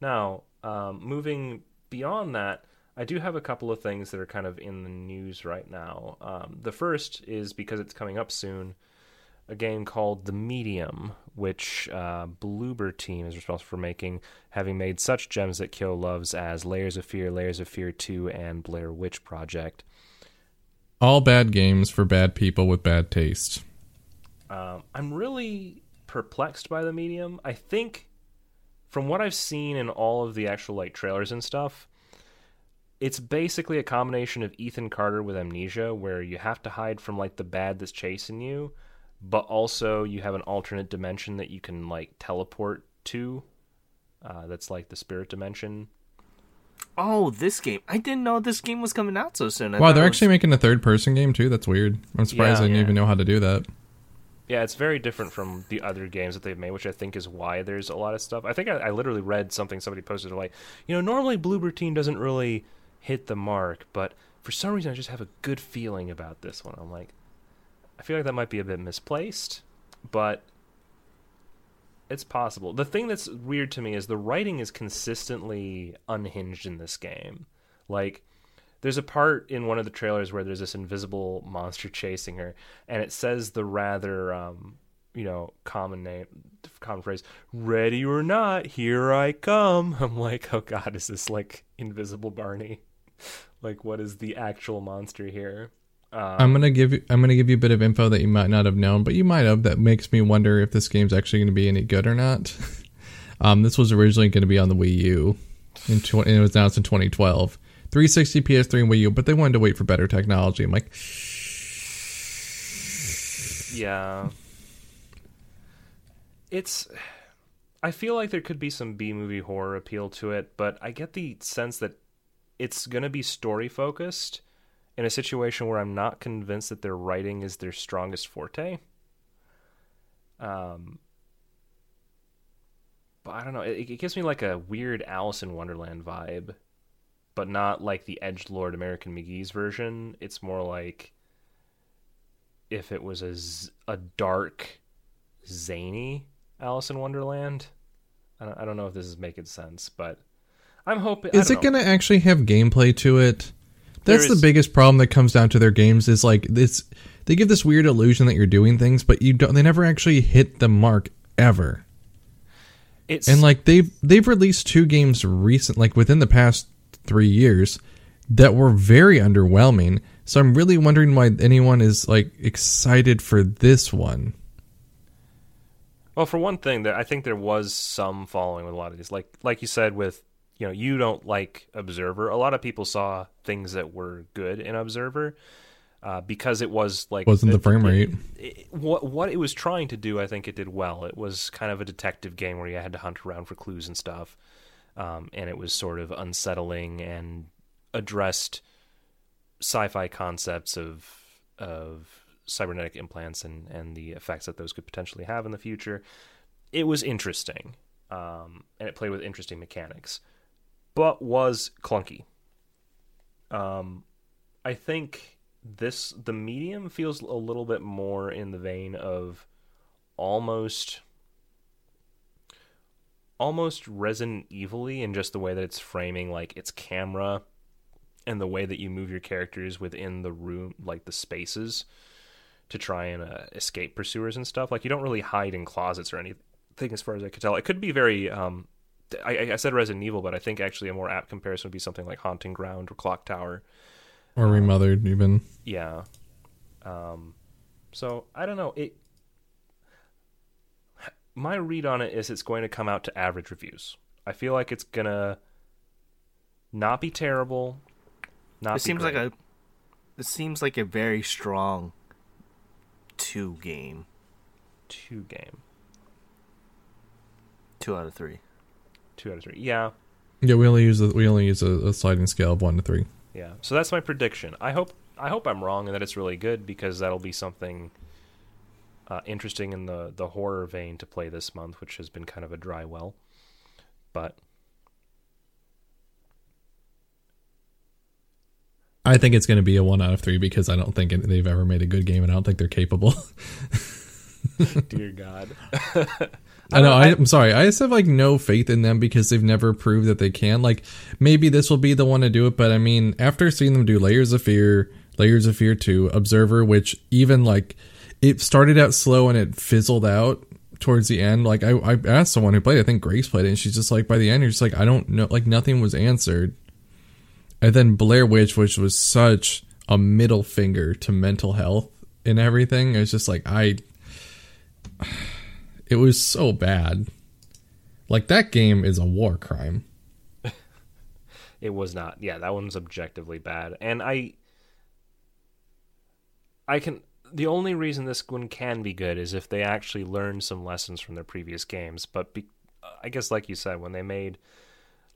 Now, um, moving beyond that, I do have a couple of things that are kind of in the news right now. Um, the first is because it's coming up soon, a game called The Medium, which uh, Bloober Team is responsible for making, having made such gems that Kyo loves as Layers of Fear, Layers of Fear 2, and Blair Witch Project. All bad games for bad people with bad taste. Um, I'm really perplexed by the medium. I think, from what I've seen in all of the actual like trailers and stuff, it's basically a combination of Ethan Carter with amnesia, where you have to hide from like the bad that's chasing you, but also you have an alternate dimension that you can like teleport to. Uh, that's like the spirit dimension. Oh, this game! I didn't know this game was coming out so soon. I Wow, they're was- actually making a third person game too. That's weird. I'm surprised Yeah, they didn't yeah. even know how to do that. Yeah, it's very different from the other games that they've made, which I think is why there's a lot of stuff. I think I, I literally read something somebody posted like, you know, normally Bloober Team doesn't really hit the mark, but for some reason I just have a good feeling about this one. I'm like, I feel like that might be a bit misplaced, but it's possible. The thing that's weird to me is the writing is consistently unhinged in this game. Like, there's a part in one of the trailers where there's this invisible monster chasing her, and it says the rather, um, you know, common name, common phrase, "Ready or not, here I come." I'm like, oh god, is this like Invisible Barney? like, what is the actual monster here? Um, I'm gonna give you. I'm gonna give you a bit of info that you might not have known, but you might have. That makes me wonder if this game's actually gonna be any good or not. um, this was originally gonna be on the Wii U, in tw- and it was announced in 2012. 360, PS3, and Wii U, but they wanted to wait for better technology. I'm like, Yeah. It's I feel like there could be some B movie horror appeal to it, but I get the sense that it's going to be story focused in a situation where I'm not convinced that their writing is their strongest forte. Um, but I don't know. It, it gives me like a weird Alice in Wonderland vibe, but not like the Edge Lord American McGee's version. It's more like if it was a z- a dark, zany Alice in Wonderland. I don't, I don't know if this is making sense, but I'm hoping. Is it going to actually have gameplay to it? That's is- the biggest problem that comes down to their games is like this they give this weird illusion that you're doing things, but you don't they never actually hit the mark ever. It's And like they've they've released two games recent like within the past 3 years that were very underwhelming. So I'm really wondering why anyone is like excited for this one. Well, for one thing, there I think there was some following with a lot of these. Like like you said, with you know, you don't like Observer. A lot of people saw things that were good in Observer uh, because it was like Wasn't the frame it- rate. it- what what it was trying to do, I think it did well. It was kind of a detective game where you had to hunt around for clues and stuff, um, and it was sort of unsettling and addressed sci-fi concepts of of cybernetic implants and and the effects that those could potentially have in the future. It was interesting, um, and it played with interesting mechanics, but was clunky. Um, I think this the medium feels a little bit more in the vein of almost almost Resident Evil-y in just the way that it's framing like its camera and the way that you move your characters within the room like the spaces to try and uh, escape pursuers and stuff like you don't really hide in closets or anything as far as I could tell it could be very um I, I said Resident Evil, but I think actually a more apt comparison would be something like Haunting Ground or Clock Tower. Or remothered even. Yeah. Um, so I don't know. It. My read on it is it's going to come out to average reviews. I feel like it's gonna not be terrible. Not It be seems like a. It seems like a very strong two game. two game, Two out of three. two out of three. Yeah, Yeah, we only use a, we only use a, a sliding scale of 1 to 3. yeah. So that's my prediction. I hope I hope I'm wrong and that it's really good because that'll be something uh, interesting in the the horror vein to play this month, which has been kind of a dry well. But I think it's going to be a 1 out of 3 because I don't think they've ever made a good game and I don't think they're capable. dear God. I know. I, I'm sorry. I just have like no faith in them because they've never proved that they can. Like maybe this will be the one to do it, but I mean, after seeing them do Layers of Fear, Layers of Fear Two, Observer, which even like it started out slow and it fizzled out towards the end. Like I, I asked someone who played, it, I think Grace played it, and she's just like, by the end, you're just like, I don't know, like nothing was answered. And then Blair Witch, which was such a middle finger to mental health and everything, it's just like I it was so bad. Like that game is a war crime. It was not. Yeah, that one's objectively bad. And I I can the only reason this one can be good is if they actually learn some lessons from their previous games, but be, I guess like you said when they made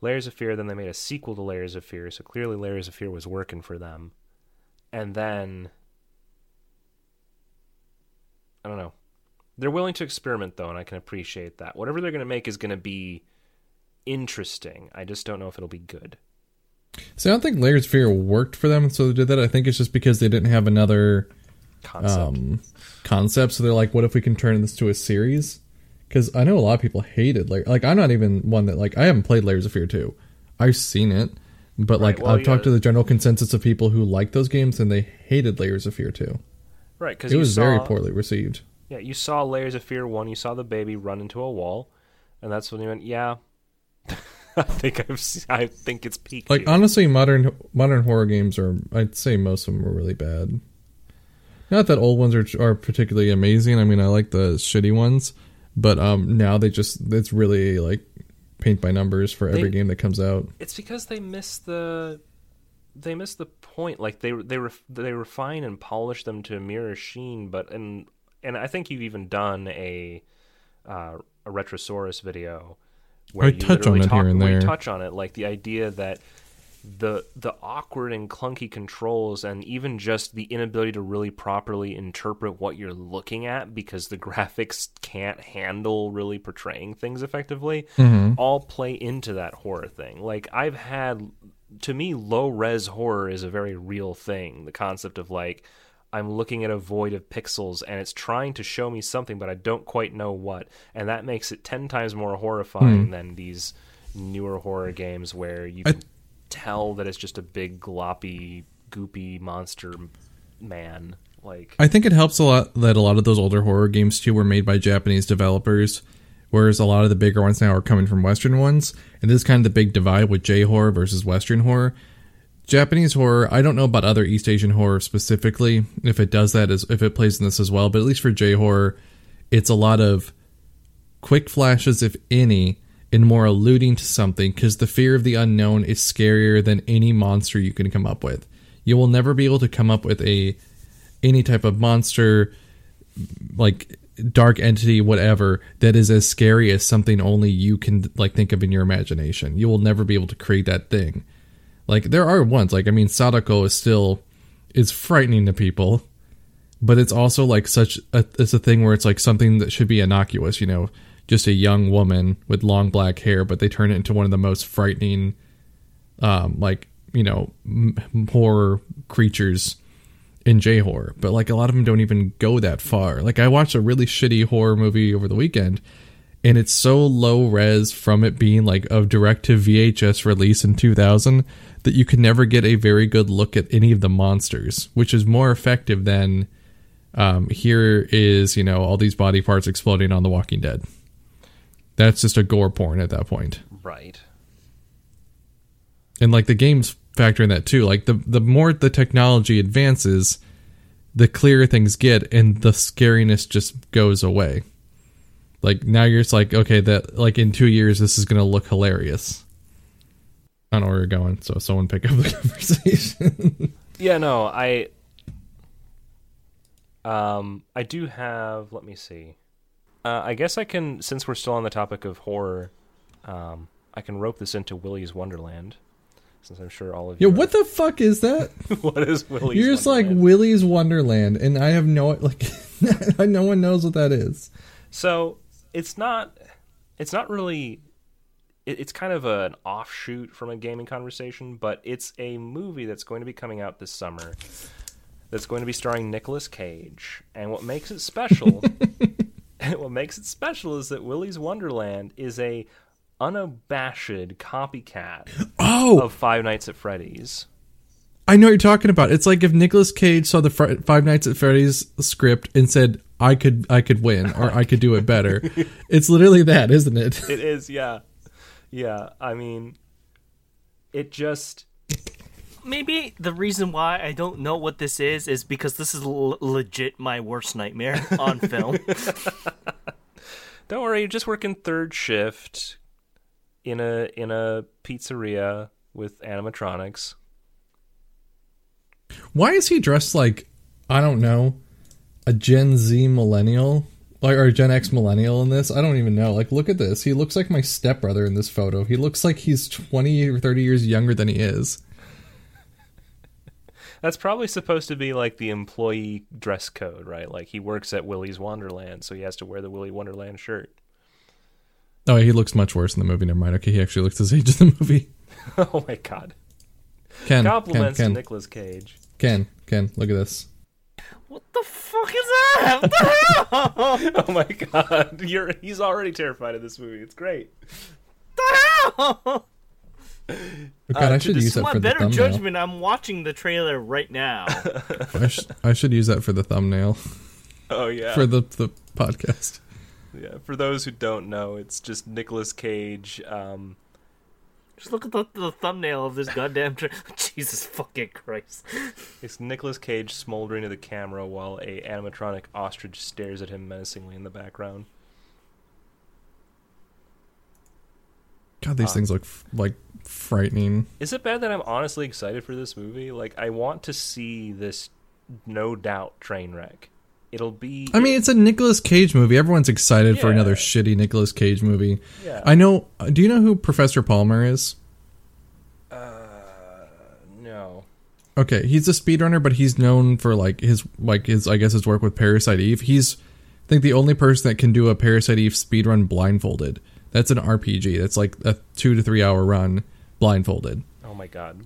Layers of Fear then they made a sequel to Layers of Fear, so clearly Layers of Fear was working for them. And then I don't know. They're willing to experiment though, and I can appreciate that. Whatever they're going to make is going to be interesting. I just don't know if it'll be good. So I don't think Layers of Fear worked for them, so they did that. I think it's just because they didn't have another Concept. um, concept. So they're like, what if we can turn this to a series? Because I know a lot of people hated like like I'm not even one that like I haven't played Layers of Fear two. I've seen it, but Right, like well, I've talked to the general consensus of people who like those games and they hated Layers of Fear two. right, because It was saw, very poorly received. Yeah, you saw Layers of Fear one. You saw the baby run into a wall, and that's when you went, "Yeah, I think I've se- I think it's peaked." Like here." honestly, modern modern horror games are. I'd say most of them are really bad. Not that old ones are are particularly amazing. I mean, I like the shitty ones, but um, now they just it's really like paint by numbers for every They- game that comes out. it's because they miss the they miss the point. Like they they ref, they refine and polish them to a mirror sheen, but and and I think you've even done a uh, a Retrosaurus video where I you touch on literally it talk, here and there. touch on it, like the idea that the the awkward and clunky controls and even just the inability to really properly interpret what you're looking at because the graphics can't handle really portraying things effectively mm-hmm. all play into that horror thing. Like i've had to me low res horror is a very real thing. The concept of like i'm looking at a void of pixels and it's trying to show me something but i don't quite know what. And that makes it 10 times more horrifying hmm. than these newer horror games where you I- can tell that it's just a big gloppy goopy monster man like I think it helps a lot that a lot of those older horror games too were made by Japanese developers, whereas a lot of the bigger ones now are coming from Western ones. And this is kind of the big divide with J horror versus Western horror. Japanese horror, I don't know about other East Asian horror specifically, if it does that if it plays in this as well, but at least for J horror, it's a lot of quick flashes, if any, and more alluding to something because the fear of the unknown is scarier than any monster you can come up with. You will never be able to come up with a any type of monster like dark entity whatever that is as scary as something only you can like think of in your imagination. You will never be able to create that thing. Like there are ones like i mean sadako is still is frightening to people but it's also like such a it's a thing where it's like something that should be innocuous you know just a young woman with long black hair but they turn it into one of the most frightening um like you know m- horror creatures in J horror, but like a lot of them don't even go that far. Like I watched a really shitty horror movie over the weekend, and it's so low res from it being like a direct to VHS release in 2000 that you can never get a very good look at any of the monsters, which is more effective than um, here is you know all these body parts exploding on The Walking Dead. That's just a gore porn at that point. Right. And like the games factor in that too. Like the the more the technology advances the clearer things get and the scariness just goes away. Like now you're just like okay that like in two years this is gonna look hilarious. I don't know where you're going so someone pick up the conversation. Yeah, no, I um I do have let me see. Uh, I guess I can since we're still on the topic of horror, um I can rope this into Willy's Wonderland. Since I'm sure all of yo you what the fuck is that what is Willy's you're just like Wonderland? willy's wonderland and i have no like no one knows what that is So it's not it's not really it, it's kind of an offshoot from a gaming conversation, but it's a movie that's going to be coming out this summer that's going to be starring Nicolas Cage. And what makes it special what makes it special is that Willy's Wonderland is a unabashed copycat oh of Five Nights at Freddy's. I know what you're talking about. It's like if Nicolas Cage saw the Fri Five Nights at Freddy's script and said, "I could, I could win, or I could do it better." it's literally that, isn't it? It is, yeah. Yeah, I mean it just Maybe the reason why I don't know what this is is because this is l- legit my worst nightmare on film. Don't worry, you're just working third shift in a in a pizzeria with animatronics. Why is he dressed like I don't know a Gen Z millennial, like or a Gen X millennial in this? I don't even know. Like, look at this. He looks like my stepbrother in this photo. He looks like he's twenty or thirty years younger than he is. That's probably supposed to be like the employee dress code, right? Like he works at Willy's Wonderland, so he has to wear the Willy Wonderland shirt. Oh, he looks much worse in the movie. Never mind. Okay, he actually looks his age in the movie. oh my god. Ken, Ken, Compliments Ken, to Nicolas Cage. Ken, Ken, look at this. what the fuck is that? What the hell? Oh my god. You're he's already terrified of this movie. It's great. What the hell? Oh, God, I should use that My for the better thumbnail. judgment. I'm watching the trailer right now. I, sh- I should use that for the thumbnail Oh yeah. for the the podcast. yeah, for those who don't know, it's just Nicolas Cage um Just look at the, the thumbnail of this goddamn trailer. Jesus fucking Christ. It's Nicolas Cage smoldering to the camera while a animatronic ostrich stares at him menacingly in the background. God, these Uh, things look f- like frightening. Is it bad that I'm honestly excited for this movie? Like, I want to see this no doubt train wreck. It'll be. I mean, it's a Nicolas Cage movie. Everyone's excited for another shitty Nicolas Cage movie. yeah. I know. Do you know who Professor Palmer is? uh, no. okay, he's a speedrunner, but he's known for like his like his I guess his work with Parasite Eve. He's I think the only person that can do a Parasite Eve speedrun blindfolded. That's an RPG. That's like a two to three hour run blindfolded. Oh my god.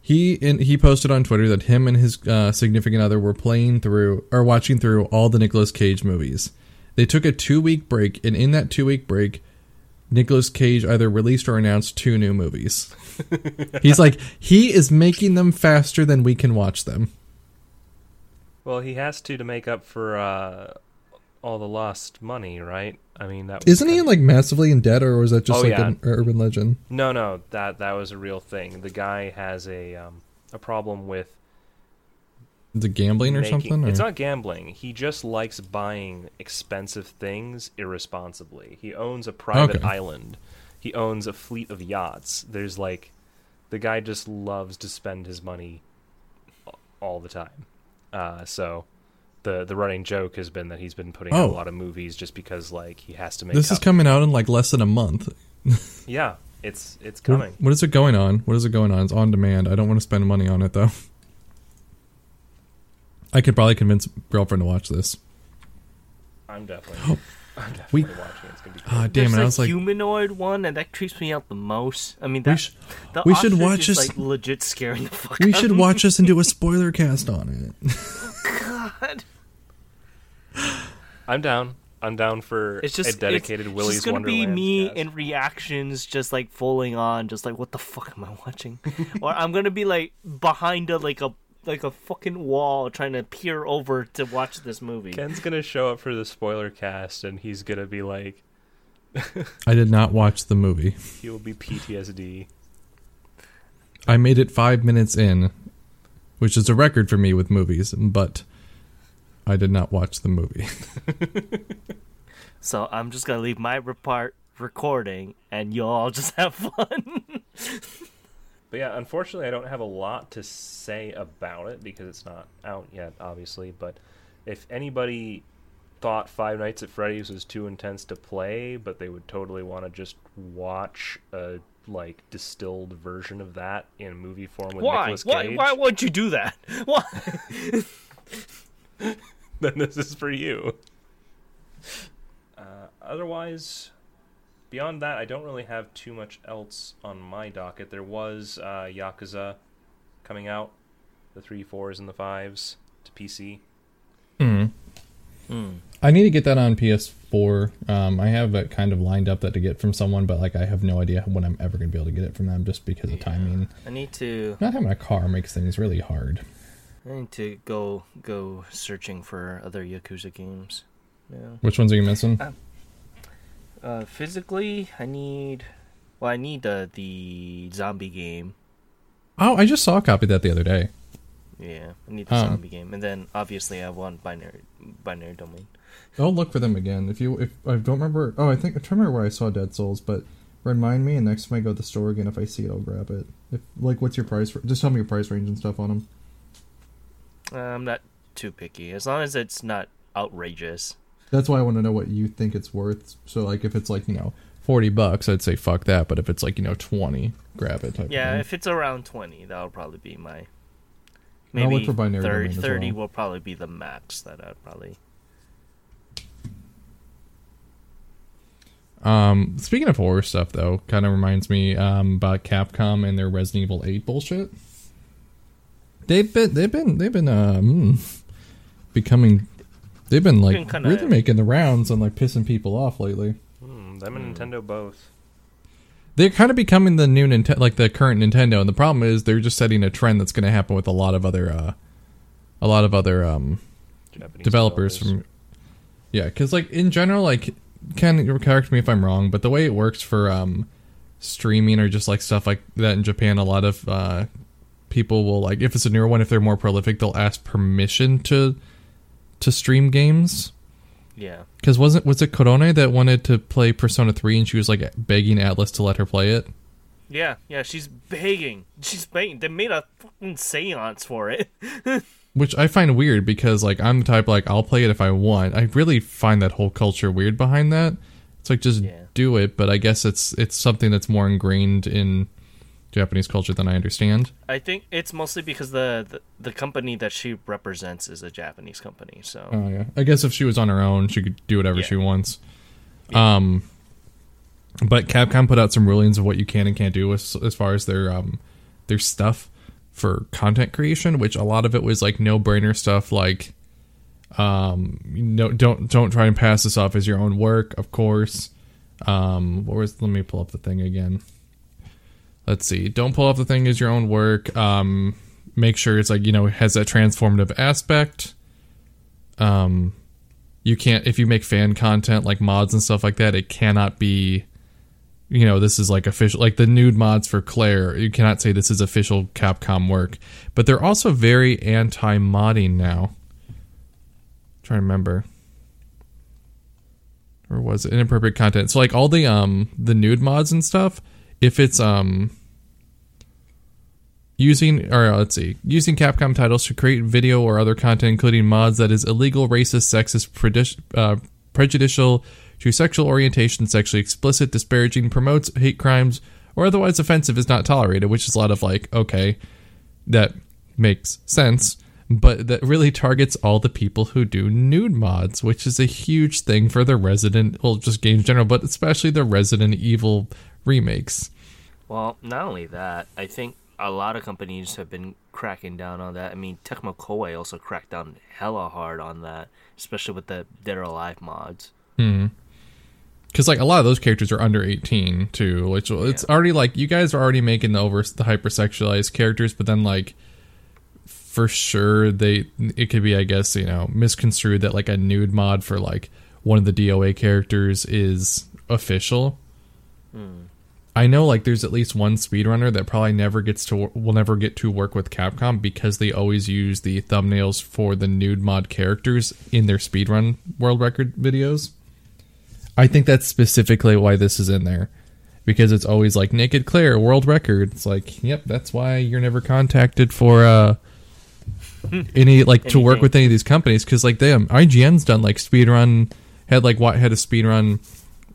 He in, he posted on Twitter that him and his uh, significant other were playing through or watching through all the Nicolas Cage movies. They took a two week break, and in that two week break, Nicolas Cage either released or announced two new movies. He's like he is making them faster than we can watch them. Well, he has to to make up for uh, all the lost money, right? I mean, that Isn't he kind- like massively in debt, or was that just Oh, like yeah. an urban legend? No, no, that that was a real thing. The guy has a um, a problem with the gambling or making- something? or- It's not gambling. He just likes buying expensive things irresponsibly. He owns a private Okay. island. He owns a fleet of yachts. There's like the guy just loves to spend his money all the time. Uh, so the the running joke has been that he's been putting out a Oh. lot of movies just because like he has to make This is coming out in like less than a month. yeah, it's it's What- coming. what is it going on? What is it going on? It's on demand. I don't want to spend money on it though. I could probably convince girlfriend to watch this. I'm definitely I'm We- watching. It's gonna be Ah, great. damn it! a I was like, humanoid one, and that creeps me out the most. I mean, we, that sh- the we should watch is, this- like legit scaring the fuck we out should me. watch this and do a spoiler cast on it. God. I'm down. I'm down for It's just a dedicated it's, Willy's It's just gonna be me cast. in reactions, just like falling on, just like what the fuck am I watching? or I'm gonna be like behind a like a like a fucking wall trying to peer over to watch this movie. Ken's gonna show up for the spoiler cast, and he's gonna be like, I did not watch the movie. he will be PTSD. I made it five minutes in, which is a record for me with movies, but I did not watch the movie. So I'm just gonna leave my repart recording, and you'll all just have fun. But yeah, unfortunately, I don't have a lot to say about it because it's not out yet, obviously. But if anybody thought Five Nights at Freddy's was too intense to play, but they would totally want to just watch a like distilled version of that in movie form with why? Nicolas Why? Why would you do that? Why? then this is for you. Uh, otherwise, beyond that, I don't really have too much else on my docket. There was uh, Yakuza coming out, the three, fours, and the fives to PC. Mm. I need to get that on PS4. Um, I have it kind of lined up that to get from someone, but like I have no idea when I'm ever going to be able to get it from them, just because of timing. I need to. Not having a car makes things really hard. I need to go go searching for other Yakuza games. Yeah. Which ones are you missing? Uh, physically, I need. Well, I need uh, the zombie game. Oh, I just saw a copy of that the other day. Yeah, I need the Um, zombie game, and then obviously I want binary binary domain. I'll look for them again. If you, if I don't remember, oh, I think I remember where I saw Dead Souls, but remind me, and next time I go to the store again, if I see it, I'll grab it. If like, what's your price? For, Just tell me your price range and stuff on them. Uh, I'm not too picky as long as it's not outrageous. That's why I want to know what you think it's worth. So like, if it's like you know forty bucks, I'd say fuck that. But if it's like you know twenty, grab it. Yeah, if it's around twenty, that'll probably be my. Maybe for binary 30, domain as 30 well. will probably be the max that I'd probably. Um, speaking of horror stuff, though, kind of reminds me um, about Capcom and their Resident Evil Eight bullshit. They've been, they've been, they've been, um, becoming, they've been like Been kinda- really making the rounds and like pissing people off lately. Hmm, them and Nintendo both. They're kind of becoming the new Nintendo, like the current Nintendo, and the problem is they're just setting a trend that's going to happen with a lot of other, uh, a lot of other um, Japanese developers from yeah because like in general like can you correct me if i'm wrong but the way it works for um streaming or just like stuff like that in japan a lot of uh people will like if it's a newer one if they're more prolific they'll ask permission to to stream games Yeah. because wasn't was it korone that wanted to play persona 3 and she was like begging Atlus to let her play it Yeah, yeah, she's begging. She's begging. They made a fucking seance for it. which I find weird because like I'm the type like I'll play it if I want. I really find that whole culture weird behind that. It's like just Yeah. do it, but I guess it's it's something that's more ingrained in Japanese culture than I understand. I think it's mostly because the, the the company that she represents is a Japanese company. So Oh yeah. I guess if she was on her own, she could do whatever Yeah. she wants. Um, but Capcom put out some rulings of what you can and can't do as, as far as their um their stuff for content creation, which a lot of it was like no brainer stuff like um no don't don't try and pass this off as your own work, of course. Um what was let me pull up the thing again. Let's see. Don't pull off the thing as your own work. Um make sure it's like, you know, has that transformative aspect. Um you can't if you make fan content like mods and stuff like that, it cannot be you know, this is like official like the nude mods for Claire, you cannot say this is official Capcom work. But they're also very anti modding now. trying to remember. Or was it inappropriate content? So like all the um the nude mods and stuff, if it's um using or uh, let's see using capcom titles to create video or other content including mods that is illegal racist sexist uh, prejudicial to sexual orientation sexually explicit disparaging promotes hate crimes or otherwise offensive is not tolerated which is a lot of like okay that makes sense but that really targets all the people who do nude mods which is a huge thing for the resident well just games general but especially the resident evil remakes. Well, not only that, I think a lot of companies have been cracking down on that. I mean, Tecmo Koei also cracked down hella hard on that, especially with the Dead or Alive mods. Hmm. because like a lot of those characters are under 18 too which it's already like you guys are already making the over the hypersexualized characters but then like for sure they it could be i guess you know misconstrued that like a nude mod for like one of the doa characters is official hmm. I know like there's at least one speedrunner that probably never gets to will never get to work with capcom because they always use the thumbnails for the nude mod characters in their speedrun world record videos I think that's specifically why this is in there. Because it's always like Naked Claire, world record. It's like, yep, that's why you're never contacted for uh any like to work with any of these companies because like them IGN's done like speedrun had like what had a speedrun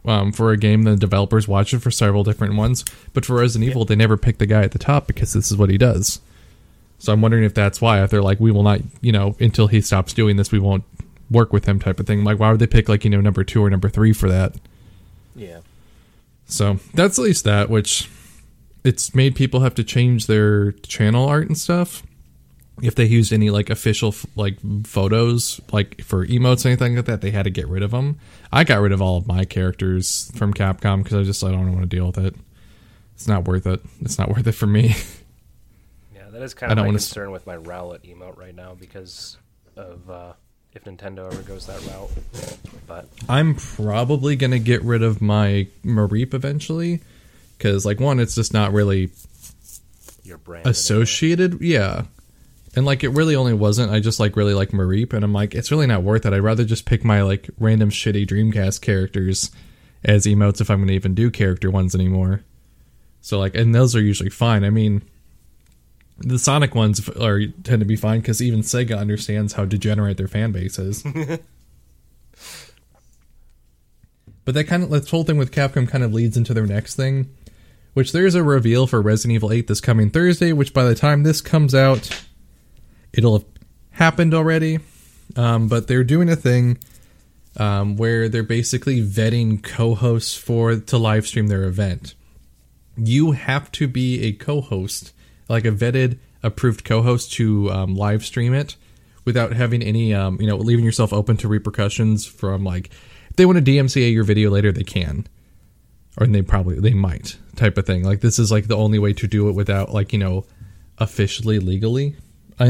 um, for a game the developers watched it for several different ones. But for Resident Evil they never picked the guy at the top because this is what he does. So I'm wondering if that's why. If they're like we will not you know until he stops doing this we won't work with him type of thing. Like why would they pick like you know number two or number three for that? Yeah. so that's at least that, which it's made people have to change their channel art and stuff. If they used any like official f- like photos, like for emotes or anything like that, they had to get rid of them. I got rid of all of my characters from Capcom because I just I don't want to deal with it. It's not worth it. It's not worth it for me. Yeah, that is kind of I don't my wanna concern with my Rowlet emote right now because of uh, if Nintendo ever goes that route. But I'm probably gonna get rid of my Mareep eventually because like one, it's just not really your brand associated yeah and like it really only wasn't i just like really like mareep and i'm like it's really not worth it. I'd rather just pick my like random shitty dreamcast characters as emotes if i'm gonna even do character ones anymore. So like and those are usually fine. I mean the sonic ones are tend to be fine because even sega understands how degenerate their fan base is. But that kind of this whole thing with capcom kind of leads into their next thing which there's a reveal for Resident Evil 8 this coming Thursday, which by the time this comes out, it'll have happened already. Um, but they're doing a thing um, where they're basically vetting co-hosts for to live stream their event. You have to be a co-host, like a vetted, approved co-host to um, live stream it without having any, um, you know, leaving yourself open to repercussions from like if they want to DMCA your video later, they can or they probably they might type of thing like this is like the only way to do it without like you know officially legally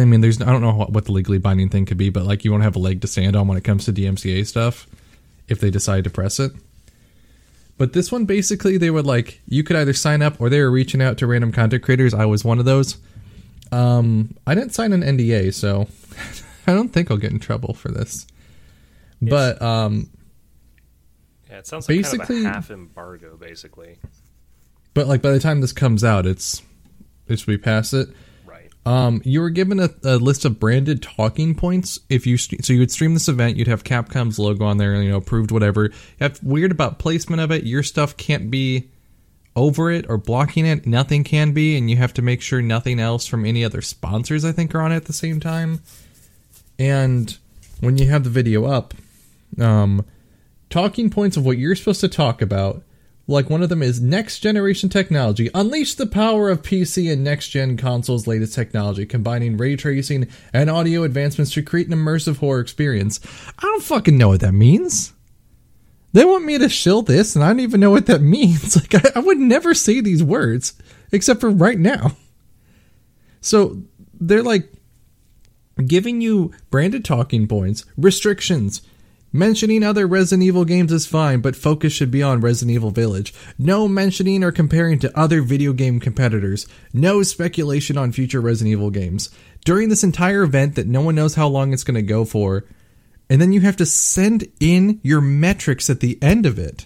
i mean there's i don't know what, what the legally binding thing could be but like you won't have a leg to stand on when it comes to dmca stuff if they decide to press it. But this one basically they would like you could either sign up or they were reaching out to random content creators. I was one of those. Um i didn't sign an nda so i don't think i'll get in trouble for this. But um yeah, it sounds like kind Basically- of a half embargo, basically. but like by the time this comes out it's it's we pass it. Right. Um, you were given a, a list of branded talking points. If you st- so you would stream this event, you'd have Capcom's logo on there, you know, approved whatever. Have weird about placement of it. Your stuff can't be over it or blocking it. Nothing can be, and you have to make sure nothing else from any other sponsors I think are on it at the same time. And when you have the video up, um, talking points of what you're supposed to talk about. Like one of them is next generation technology. Unleash the power of PC and next gen consoles' latest technology, combining ray tracing and audio advancements to create an immersive horror experience. I don't fucking know what that means. They want me to shill this, and I don't even know what that means. Like, I, I would never say these words, except for right now. So, they're like giving you branded talking points, restrictions, Mentioning other Resident Evil games is fine, but focus should be on Resident Evil Village. No mentioning or comparing to other video game competitors. No speculation on future Resident Evil games. During this entire event that no one knows how long it's going to go for, and then you have to send in your metrics at the end of it.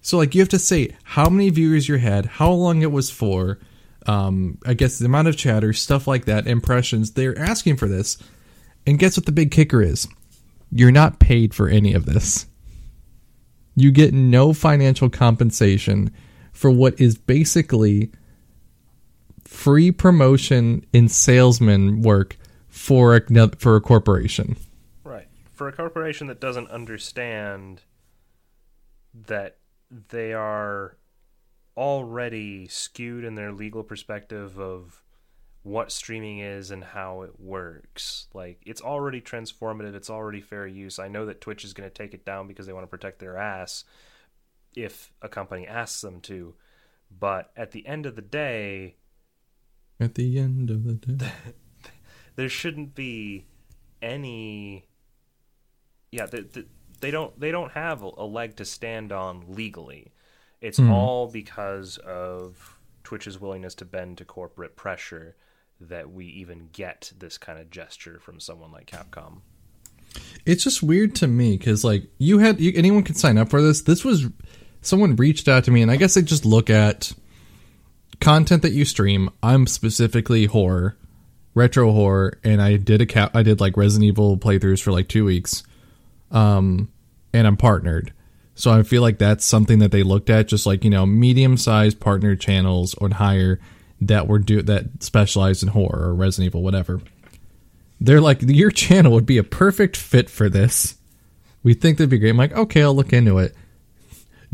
So, like, you have to say how many viewers you had, how long it was for, um, I guess the amount of chatter, stuff like that, impressions. They're asking for this. And guess what the big kicker is? You're not paid for any of this. You get no financial compensation for what is basically free promotion in salesman work for a, for a corporation. Right. For a corporation that doesn't understand that they are already skewed in their legal perspective of what streaming is and how it works. Like it's already transformative, it's already fair use. I know that Twitch is going to take it down because they want to protect their ass if a company asks them to. But at the end of the day, at the end of the day, there shouldn't be any yeah, they, they don't they don't have a leg to stand on legally. It's mm. all because of Twitch's willingness to bend to corporate pressure that we even get this kind of gesture from someone like Capcom. It's just weird to me because like you had you, anyone could sign up for this. This was someone reached out to me, and I guess they just look at content that you stream. I'm specifically horror, retro horror, and I did a cap. I did like Resident Evil playthroughs for like two weeks, um, and I'm partnered. So I feel like that's something that they looked at, just like you know, medium sized partner channels or higher that were do that specialized in horror or Resident Evil, whatever. They're like, your channel would be a perfect fit for this. We think that'd be great. I'm like, okay, I'll look into it.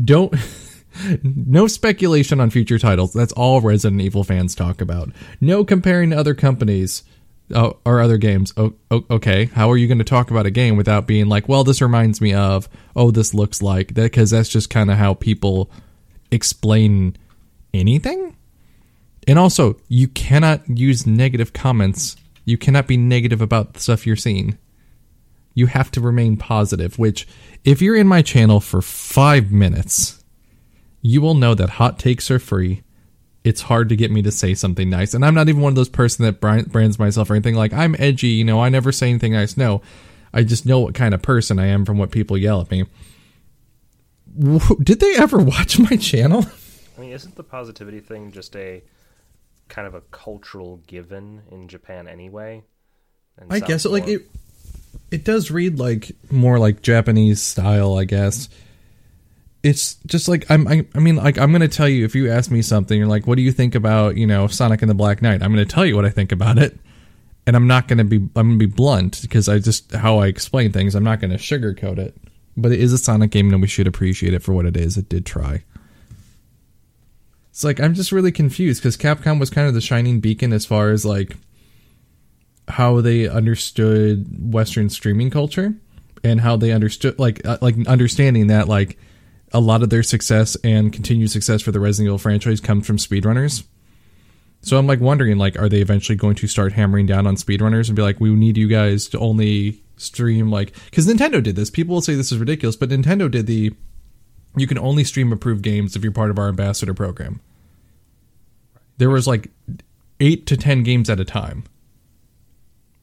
Don't. no speculation on future titles. That's all Resident Evil fans talk about. No comparing to other companies uh, or other games. Oh, okay, how are you going to talk about a game without being like, well, this reminds me of, oh, this looks like that? Because that's just kind of how people explain anything. And also, you cannot use negative comments. You cannot be negative about the stuff you're seeing. You have to remain positive, which, if you're in my channel for five minutes, you will know that hot takes are free. It's hard to get me to say something nice. And I'm not even one of those person that brands myself or anything like, I'm edgy, you know, I never say anything nice. No, I just know what kind of person I am from what people yell at me. Did they ever watch my channel? I mean, isn't the positivity thing just a kind of a cultural given in Japan anyway. I guess more... like it it does read like more like Japanese style, I guess. It's just like I'm I, I mean like I'm going to tell you if you ask me something you're like what do you think about, you know, Sonic and the Black Knight? I'm going to tell you what I think about it. And I'm not going to be I'm going to be blunt because I just how I explain things. I'm not going to sugarcoat it. But it is a Sonic game and we should appreciate it for what it is. It did try. It's like I'm just really confused because Capcom was kind of the shining beacon as far as like how they understood Western streaming culture and how they understood like uh, like understanding that like a lot of their success and continued success for the Resident Evil franchise comes from speedrunners. So I'm like wondering like are they eventually going to start hammering down on speedrunners and be like we need you guys to only stream like cuz Nintendo did this. People will say this is ridiculous, but Nintendo did the you can only stream approved games if you're part of our ambassador program. There was like eight to ten games at a time.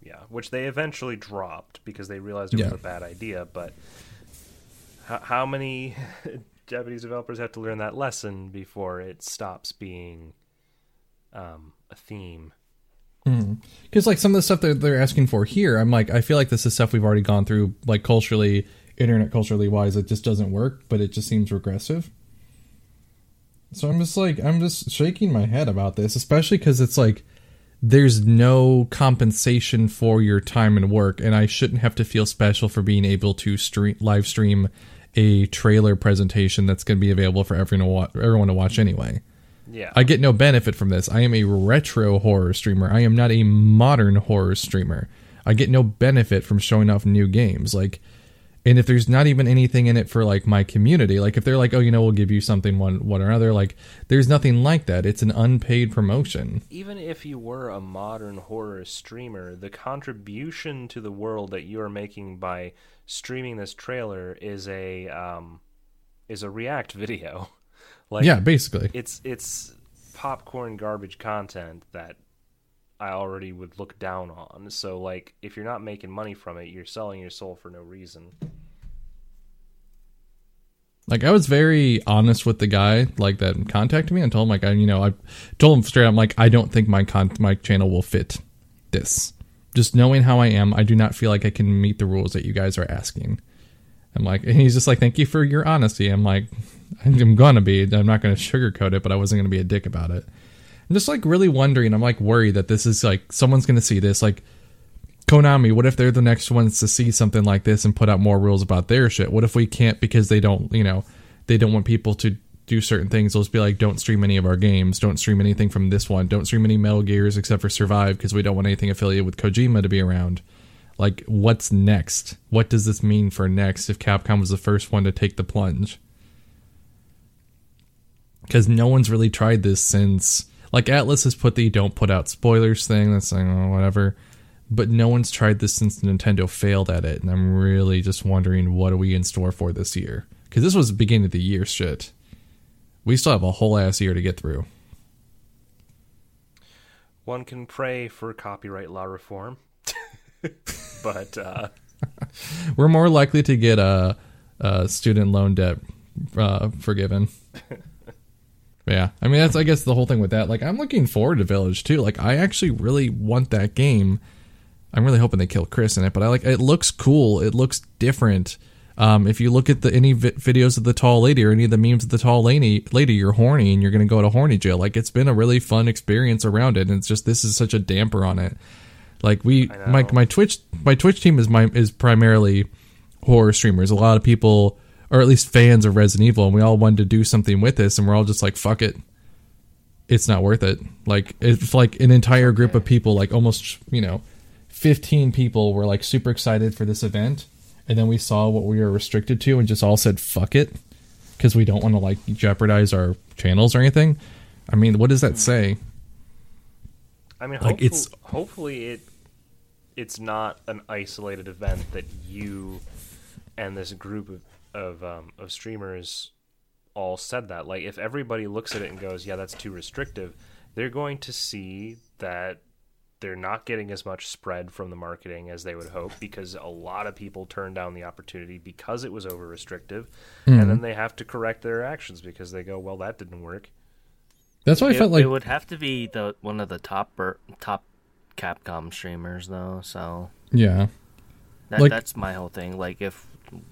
Yeah, which they eventually dropped because they realized it yeah. was a bad idea. But how, how many Japanese developers have to learn that lesson before it stops being um, a theme? Because mm-hmm. like some of the stuff that they're asking for here, I'm like, I feel like this is stuff we've already gone through, like culturally, internet culturally wise. It just doesn't work, but it just seems regressive. So I'm just like I'm just shaking my head about this, especially because it's like there's no compensation for your time and work, and I shouldn't have to feel special for being able to stream live stream a trailer presentation that's going to be available for everyone to watch, everyone to watch anyway. Yeah. I get no benefit from this. I am a retro horror streamer. I am not a modern horror streamer. I get no benefit from showing off new games. Like, and if there's not even anything in it for like my community, like if they're like, oh, you know, we'll give you something one one or another, like there's nothing like that. It's an unpaid promotion. even if you were a modern horror streamer, the contribution to the world that you are making by streaming this trailer is a um, is a React video. Like yeah, basically. it's it's popcorn garbage content that I already would look down on. So like if you're not making money from it, you're selling your soul for no reason. Like I was very honest with the guy like that contacted me and told him like I you know I told him straight up like I don't think my con my channel will fit this. Just knowing how I am, I do not feel like I can meet the rules that you guys are asking. I'm like and he's just like thank you for your honesty. I'm like I'm gonna be. I'm not gonna sugarcoat it, but I wasn't gonna be a dick about it. I'm just like really wondering. I'm like worried that this is like someone's gonna see this like Konami, what if they're the next ones to see something like this and put out more rules about their shit? What if we can't because they don't, you know, they don't want people to do certain things? They'll just be like, don't stream any of our games, don't stream anything from this one, don't stream any Metal Gears except for Survive because we don't want anything affiliated with Kojima to be around. Like, what's next? What does this mean for next if Capcom was the first one to take the plunge? Because no one's really tried this since. Like, Atlus has put the don't put out spoilers thing, that's like, oh, whatever but no one's tried this since Nintendo failed at it, and I'm really just wondering what are we in store for this year? Because this was the beginning of the year shit. We still have a whole ass year to get through. One can pray for copyright law reform. but uh We're more likely to get a, a student loan debt uh, forgiven. yeah, I mean that's I guess the whole thing with that. Like I'm looking forward to Village too. Like I actually really want that game. I'm really hoping they kill Chris in it, but I like it looks cool. It looks different. Um, if you look at the any vi- videos of the tall lady or any of the memes of the tall lady, lady, you're horny and you're gonna go to horny jail. Like it's been a really fun experience around it, and it's just this is such a damper on it. Like we, my my Twitch my Twitch team is my is primarily horror streamers. A lot of people, or at least fans of Resident Evil, and we all wanted to do something with this, and we're all just like, fuck it. It's not worth it. Like it's like an entire group of people, like almost you know, fifteen people were like super excited for this event, and then we saw what we were restricted to, and just all said fuck it, because we don't want to like jeopardize our channels or anything. I mean, what does that mm-hmm. say? I mean Like, hopeful- it's- hopefully it it's not an isolated event that you and this group of of, um, of streamers all said that. Like if everybody looks at it and goes, "Yeah, that's too restrictive," they're going to see that they're not getting as much spread from the marketing as they would hope because a lot of people turned down the opportunity because it was over restrictive, and then they have to correct their actions because they go, "Well, that didn't work." That's why I felt like it would have to be the one of the top bur- top Capcom streamers though. So yeah. that, Like- that's my whole thing. Like if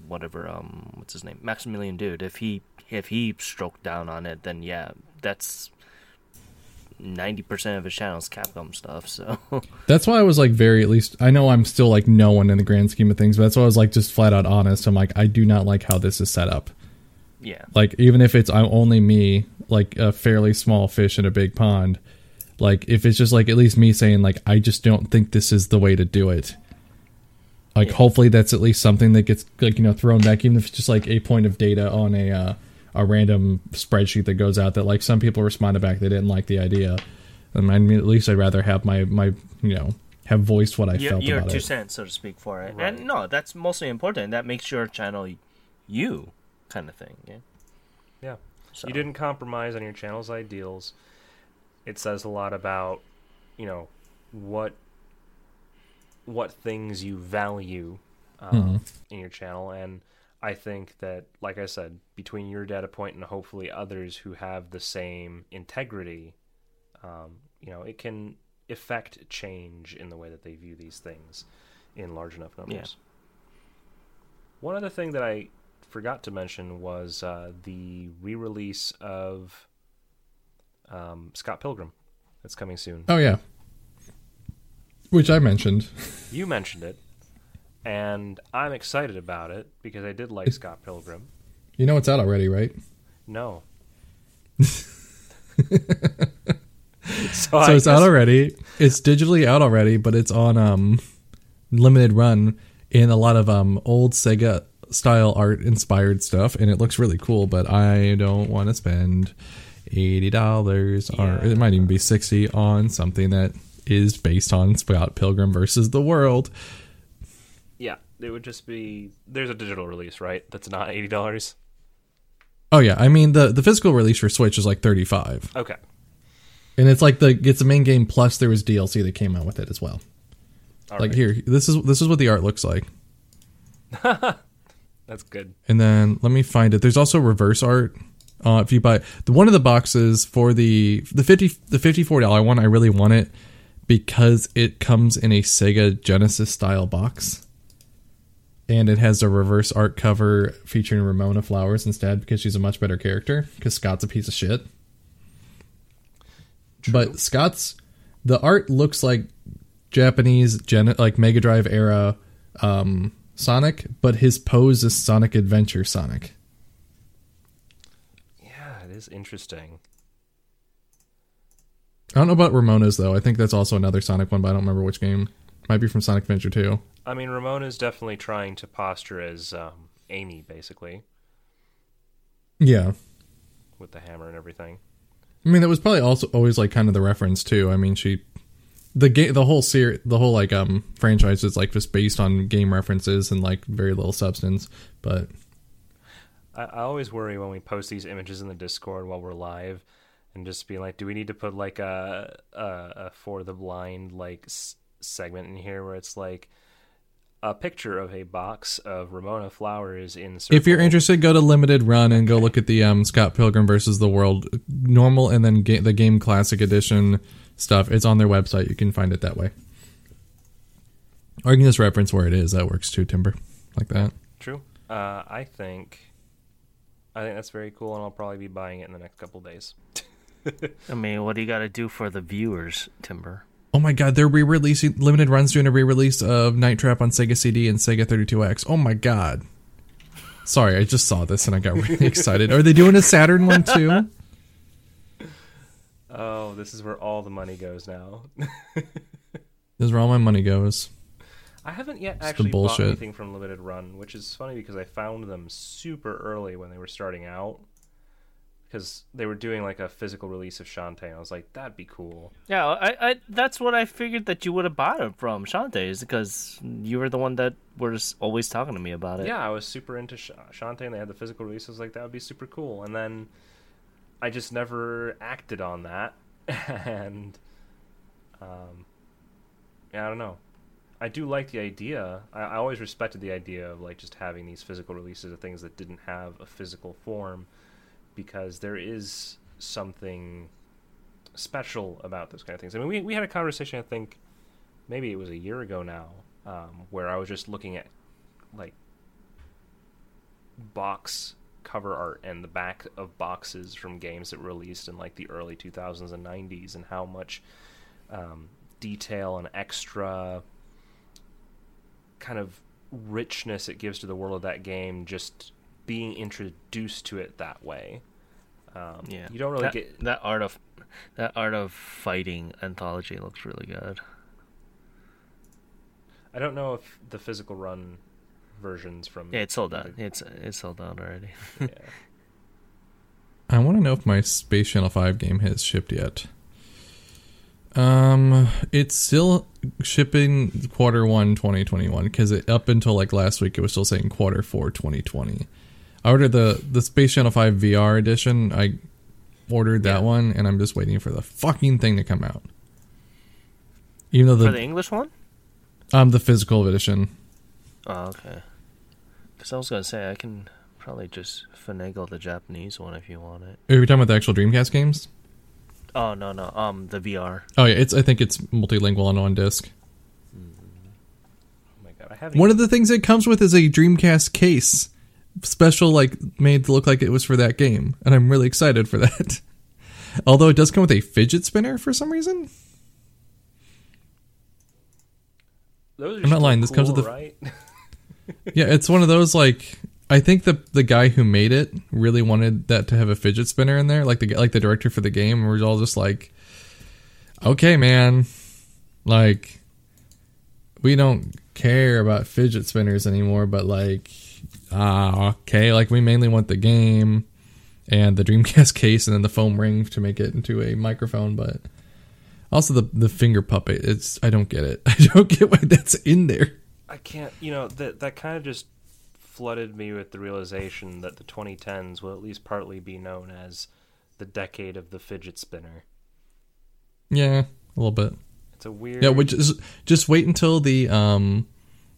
whatever um what's his name Maximilian Dood, if he if he stroked down on it, then yeah, that's ninety percent of his channel's Capcom stuff. So That's why I was like very at least I know I'm still like no one in the grand scheme of things, but that's why I was like just flat out honest. I'm like I do not like how this is set up. yeah, Like even if it's I'm only me, like a fairly small fish in a big pond, like if it's just like at least me saying like I just don't think this is the way to do it. Like hopefully that's at least something that gets like you know thrown back, even if it's just like a point of data on a uh, a random spreadsheet that goes out that like some people responded back they didn't like the idea. Um, I mean, at least I'd rather have my my you know have voiced what I your, felt your about two it. cents, so to speak, for it. Right. And no, that's mostly important. That makes your channel you kind of thing. Yeah. Yeah. So. You didn't compromise on your channel's ideals. It says a lot about, you know, what what things you value um, in your channel, and I think that, like I said, between your data point and hopefully others who have the same integrity, um, you know, it can effect change in the way that they view these things in large enough numbers. One other thing that I forgot to mention was uh, the re-release of um, Scott Pilgrim. That's coming soon. Oh yeah. Which I mentioned. You mentioned it, and I'm excited about it because I did like Scott Pilgrim. You know it's out already, right? No. So it's out already. It's digitally out already, but it's on um limited run in a lot of um old Sega style art inspired stuff and it looks really cool, but I don't want to spend eighty dollars or it might even be sixty on something that is based on Scott Pilgrim versus the World. Yeah, it would just be. There's a digital release, right? That's not eighty dollars. Oh yeah, I mean the the physical release for Switch is like thirty five. Okay. And it's like the it's a main game plus there was DLC that came out with it as well. All like right. here, this is this is what the art looks like. That's good. And then let me find it. There's also reverse art. Uh, if you buy the one of the boxes for the the fifty the fifty four dollar one, I really want it because it comes in a Sega Genesis style box, and it has a reverse art cover featuring Ramona Flowers instead because she's a much better character. Because Scott's a piece of shit. True. But Scott's the art looks like Japanese Gen like Mega Drive era um, Sonic, but his pose is Sonic Adventure Sonic. Yeah, it is interesting. I don't know about Ramona's though. I think that's also another Sonic one, but I don't remember which game. Might be from Sonic Adventure 2. I mean, Ramona is definitely trying to posture as um, Amy, basically, Yeah. with the hammer and everything. I mean, that was probably also always like kind of the reference too. I mean, she the game the whole series the whole like um franchise is like just based on game references and like very little substance, but I, I always worry when we post these images in the Discord while we're live, and just being like, do we need to put like a a, a for the blind like s- segment in here where it's like a picture of a box of Ramona flowers in. if you're interested, go to Limited Run and go look at the um Scott Pilgrim versus the World normal and then ga- the game classic edition stuff. It's on their website. You can find it that way. Or you can just reference where it is. That works too, Timber. Like that. True. Uh, I think. I think that's very cool, and I'll probably be buying it in the next couple days. I mean, what do you got to do for the viewers, Timber? Oh my god, they're re-releasing Limited Run's doing a re-release of Night Trap on Sega CD and Sega 32X. Oh my god. Sorry, I just saw this and I got really excited. Are they doing a Saturn one too? Oh, this is where all the money goes now. This is where all my money goes. I haven't yet the actually bought bullshit. anything from Limited Run, which is funny because I found them super early when they were starting out. Because they were doing like a physical release of Shantae, and I was like, that'd be cool. Yeah, I, I that's what I figured that you would have bought it from Shantae's because you were the one that was always talking to me about it. Yeah, I was super into Sh- Shantae, and they had the physical release. I was like, that would be super cool. And then I just never acted on that, and um, yeah, I don't know. I do like the idea. I, I always respected the idea of like just having these physical releases of things that didn't have a physical form, because there is something special about those kind of things. I mean, we we had a conversation. I think maybe it was a year ago now, um, where I was just looking at like box cover art and the back of boxes from games that were released in like the early 2000s and 90s and how much um, detail and extra kind of richness it gives to the world of that game just being introduced to it that way um, yeah. you don't really that, get that art of that art of fighting anthology looks really good. i don't know if the physical run versions from Yeah, it's sold out. It's it's sold out already. yeah. I want to know if my Space Channel 5 game has shipped yet. Um, it's still shipping quarter one 2021 because it up until like last week it was still saying quarter four 2020. I ordered the the Space Channel 5 VR edition. I ordered that Yeah. one and I'm just waiting for the fucking thing to come out. Even though For the, the English one? um the physical edition. Oh, okay. Because I was gonna say I can probably just finagle the Japanese one if you want it. Are you talking about the actual Dreamcast games? Oh no no um the VR. Oh yeah, it's I think it's multilingual on one disc. oh my god i haven't One of the things it comes with is a Dreamcast case, special like made to look like it was for that game, and I'm really excited for that. Although it does come with a fidget spinner for some reason. Those are I'm not lying, this comes cool, with the- right. Yeah, it's one of those like I think the the guy who made it really wanted that to have a fidget spinner in there, like the like the director for the game. We're all just like, okay, man, like we don't care about fidget spinners anymore, but like, ah, okay, like we mainly want the game and the Dreamcast case and then the foam ring to make it into a microphone, but. Also the the finger puppet. It's I don't get it. I don't get why that's in there. I can't. You know that that kind of just flooded me with the realization that the 2010s will at least partly be known as the decade of the fidget spinner. Yeah, a little bit. It's a weird. Yeah, which is just wait until the um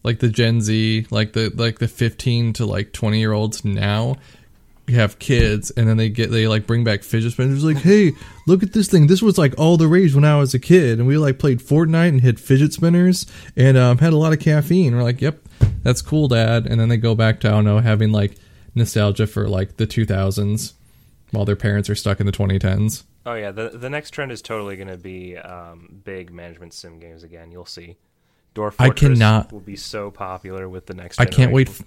like the Gen Z, like the like the 15 to like 20 year olds now have kids and then they get they like bring back fidget spinners like hey look at this thing. This was like all the rage when i was a kid. And we like played fortnite and hit fidget spinners and um, had a lot of caffeine. We're like yep that's cool dad. And then they go back to i don't know having like nostalgia for like the 2000s while their parents are stuck in the 2010s Oh yeah, the the next trend is totally going to be um, big management sim games again. You'll see. Dwarf I cannot- will be so popular with the next. I can't wait. F-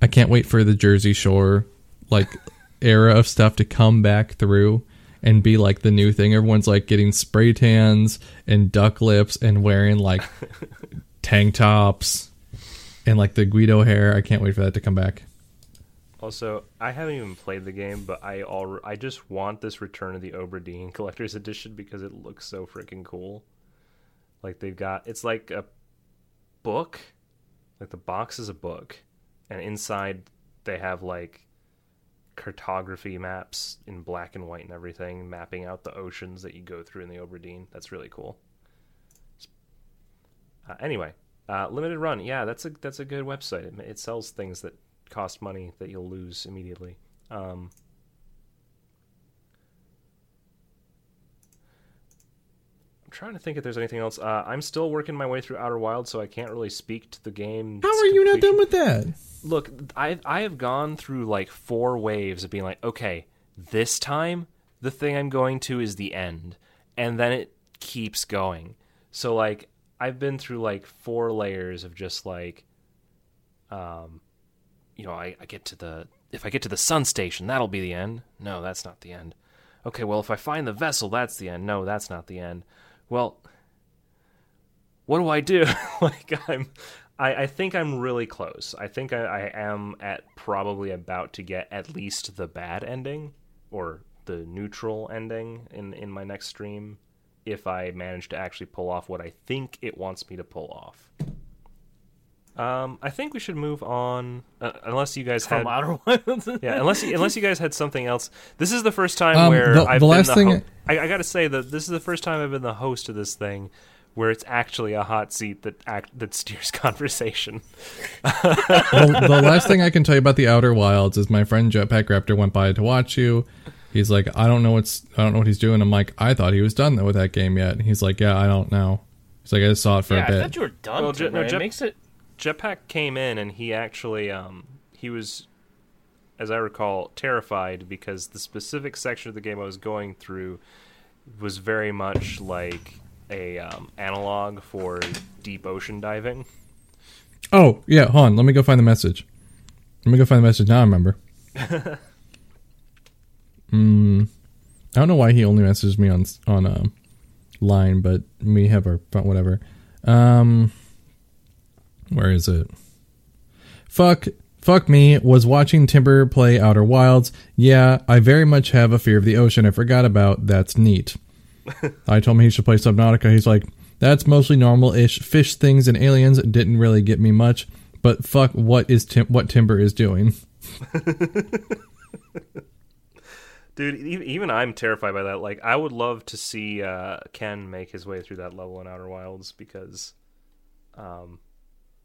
I can't wait for the Jersey Shore like era of stuff to come back through and be like the new thing. Everyone's like getting spray tans and duck lips and wearing like tank tops and like the Guido hair. I can't wait for that to come back. Also, I haven't even played the game, but I al- I just want this Return of the Obra Dinn Collector's Edition because it looks so freaking cool. Like they've got it's like a book, like the box is a book, and inside they have like cartography maps in black and white and everything, mapping out the oceans that you go through in the Obra Dinn. That's really cool. Uh, anyway, uh, limited run, yeah, that's a that's a good website. It, it sells things that cost money that you'll lose immediately. Um, trying to think if there's anything else. Uh, I'm still working my way through Outer Wilds, so I can't really speak to the game. How are you not done with that? Look, I I have gone through like four waves of being like, okay, this time the thing I'm going to is the end, and then it keeps going. So like I've been through like four layers of just like, um, you know, I, I get to the if I get to the sun station, that'll be the end. No, that's not the end. Okay, well if I find the vessel, that's the end. No, that's not the end. Well, what do I do? like I'm I, I think I'm really close. I think I, I am at probably about to get at least the bad ending or the neutral ending in, in my next stream if I manage to actually pull off what I think it wants me to pull off. Um, I think we should move on, uh, unless you guys From had Outer Wilds. yeah, unless you, unless you guys had something else. This is the first time Um, where the- I've the been last the thing- ho- I, I got to say that this is the first time I've been the host of this thing, where it's actually a hot seat that act that steers conversation. well, the last thing I can tell you about the Outer Wilds is my friend Jetpack Raptor went by to watch you. He's like, I don't know what's, I don't know what he's doing. I'm like, I thought he was done with that game yet. He's like, Yeah, I don't know. He's like, I just saw it for yeah, a I bit. I thought you were done. Well, Tim, Jet- no, right? Jet- it makes it. Jetpack came in and he actually um he was as I recall terrified because the specific section of the game I was going through was very much like a um, analog for deep ocean diving. Oh, yeah, hold on. Let me go find the message. Let me go find the message. Now I remember. mm, I don't know why he only messages me on on um, line, but we have our whatever. Um, where is it? Fuck, fuck me. Was watching Timber play Outer Wilds. Yeah, I very much have a fear of the ocean. I forgot about. That's neat. I told him he should play Subnautica. He's like, that's mostly normal-ish. Fish things and aliens didn't really get me much. But fuck, what is Tim- what Timber is doing? Dude, even I'm terrified by that. Like, I would love to see uh, Ken make his way through that level in Outer Wilds because, um,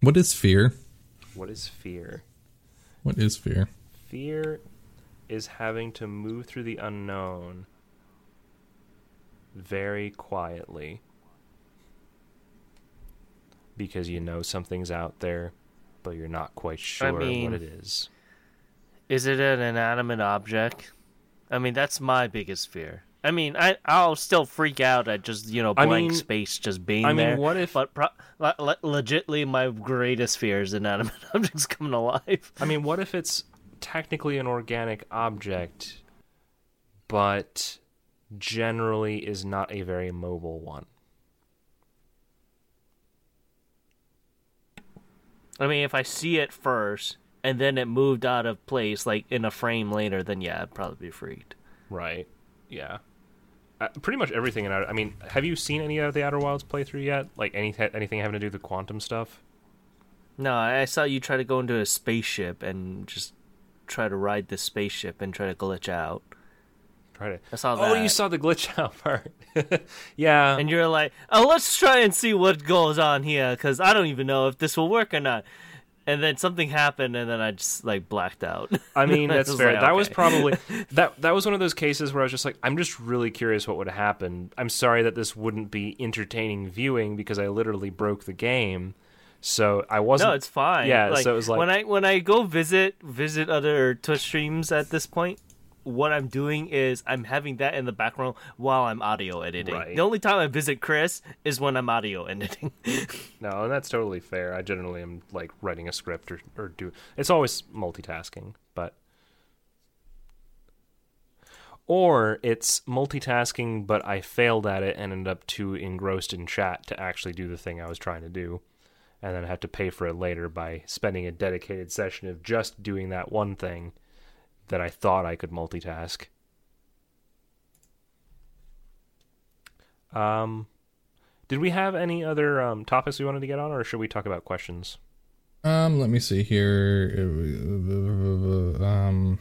What is fear? what is fear? What is fear? Fear is having to move through the unknown very quietly because you know something's out there, but you're not quite sure mean- what it is. Is it an inanimate object? I mean, that's my biggest fear. I mean, I I'll still freak out at just you know I blank mean- space just being I mean, there. what if- But pro- le- le- legitly, my greatest fear is inanimate objects coming alive. I mean, what if it's technically an organic object, but generally is not a very mobile one? I mean, if I see it first and then it moved out of place, like in a frame later, then yeah, I'd probably be freaked. Right. Yeah. Uh, pretty much everything in Outer. I mean, have you seen any of the Outer Wilds playthrough yet? Like any anything having to do with the quantum stuff? No, I I saw you try to go into a spaceship and just try to ride the spaceship and try to glitch out. Try to. I saw that. Oh, you saw the glitch out part. yeah. and you're like, oh, let's try and see what goes on here, because I don't even know if this will work or not. And then something happened, and then I just like blacked out. I mean, that's was fair. like, that was probably that. That was one of those cases where I was just like, I'm just really curious what would happen. I'm sorry that this wouldn't be entertaining viewing because I literally broke the game. So I wasn't. no, it's fine. Yeah, like, so it was like- when I when I go visit visit other Twitch streams at this point, what I'm doing is I'm having that in the background while I'm audio editing. Right. The only time I visit Chris is when I'm audio editing. No, and that's totally fair. I generally am like writing a script or or do. It's always multitasking, but. Or it's multitasking, but I failed at it and ended up too engrossed in chat to actually do the thing I was trying to do. And then I have to pay for it later by spending a dedicated session of just doing that one thing that I thought I could multitask. Um, did we have any other um, topics we wanted to get on, or should we talk about questions? Um, let me see here. Um,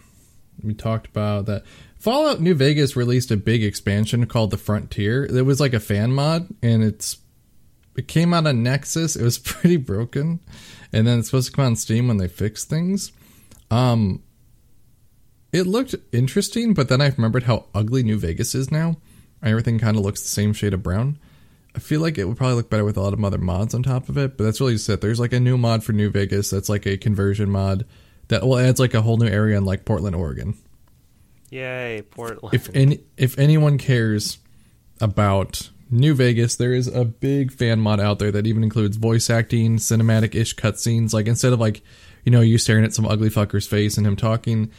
we talked about that. Fallout New Vegas released a big expansion called the Frontier. It was like a fan mod, and it's it came out on Nexus. It was pretty broken, and then it's supposed to come on Steam when they fix things. Um, it looked interesting, but then I remembered how ugly New Vegas is now. Everything kind of looks the same shade of brown. I feel like it would probably look better with a lot of other mods on top of it, but that's really just it. There's like a new mod for New Vegas that's like a conversion mod that well adds like a whole new area in like Portland, Oregon. Yay, Portland! If any if anyone cares about New Vegas, there is a big fan mod out there that even includes voice acting, cinematic ish cutscenes. Like instead of like, you know, you staring at some ugly fucker's face and him talking,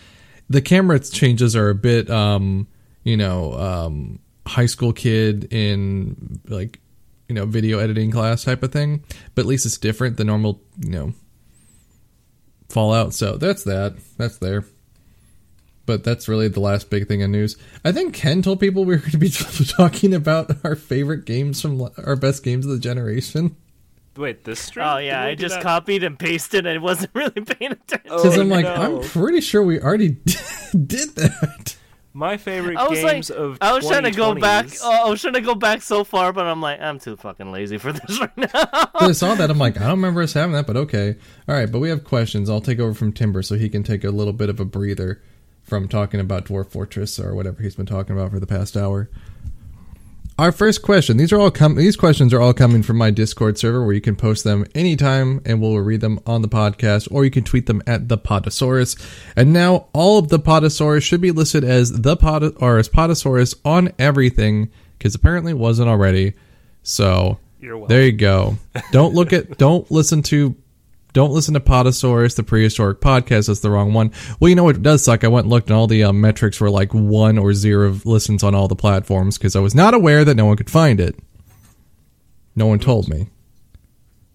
the camera changes are a bit um, you know, um high school kid in like you know, video editing class type of thing. But at least it's different than normal, you know, Fallout. So that's that. That's there. But that's really the last big thing in news. I think Ken told people we were going to be talking about our favorite games from our best games of the generation. Wait, this stream? oh yeah, I just that? copied and pasted and it wasn't really paying attention. Because Oh, I'm like, no. I'm pretty sure we already did that. My favorite I was like, games of I was trying to go back. Oh, I was trying to go back so far, but I'm like, I'm too fucking lazy for this right now. So I saw that. I'm like, I don't remember us having that, but okay. All right, but we have questions. I'll take over from Timber so he can take a little bit of a breather from talking about Dwarf Fortress or whatever he's been talking about for the past hour. Our first question. These are all com- these questions are all coming from my Discord server where you can post them anytime and we'll read them on the podcast or you can tweet them at the Podosaurus. And now all of the Podosaurus should be listed as the Pod or as Podosaurus on everything because apparently it wasn't already. So there you go. Don't look at don't listen to don't listen to Podosaurus, the prehistoric podcast. That's the wrong one. Well, you know what does suck? I went and looked, and all the um, metrics were like one or zero listens on all the platforms because I was not aware that no one could find it. No one told me.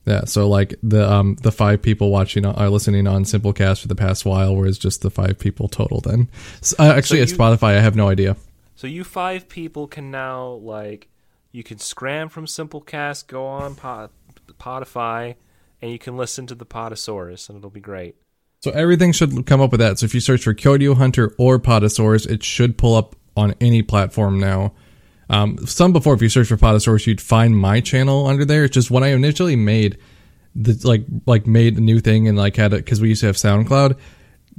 Yeah, so like the um the five people watching are listening on Simplecast for the past while, whereas just the five people total. Then, S- uh, actually, at you- Spotify, I have no idea. So you five people can now like you can scram from Simplecast, go on Pod, Podify, and you can listen to the Podosaurus, and it'll be great. So everything should come up with that. So if you search for Kyoto Hunter or Podosaurus, it should pull up on any platform now. Um, some before, if you search for Podosaurus, you'd find my channel under there. It's just when I initially made the like like made a new thing and like had it because we used to have SoundCloud.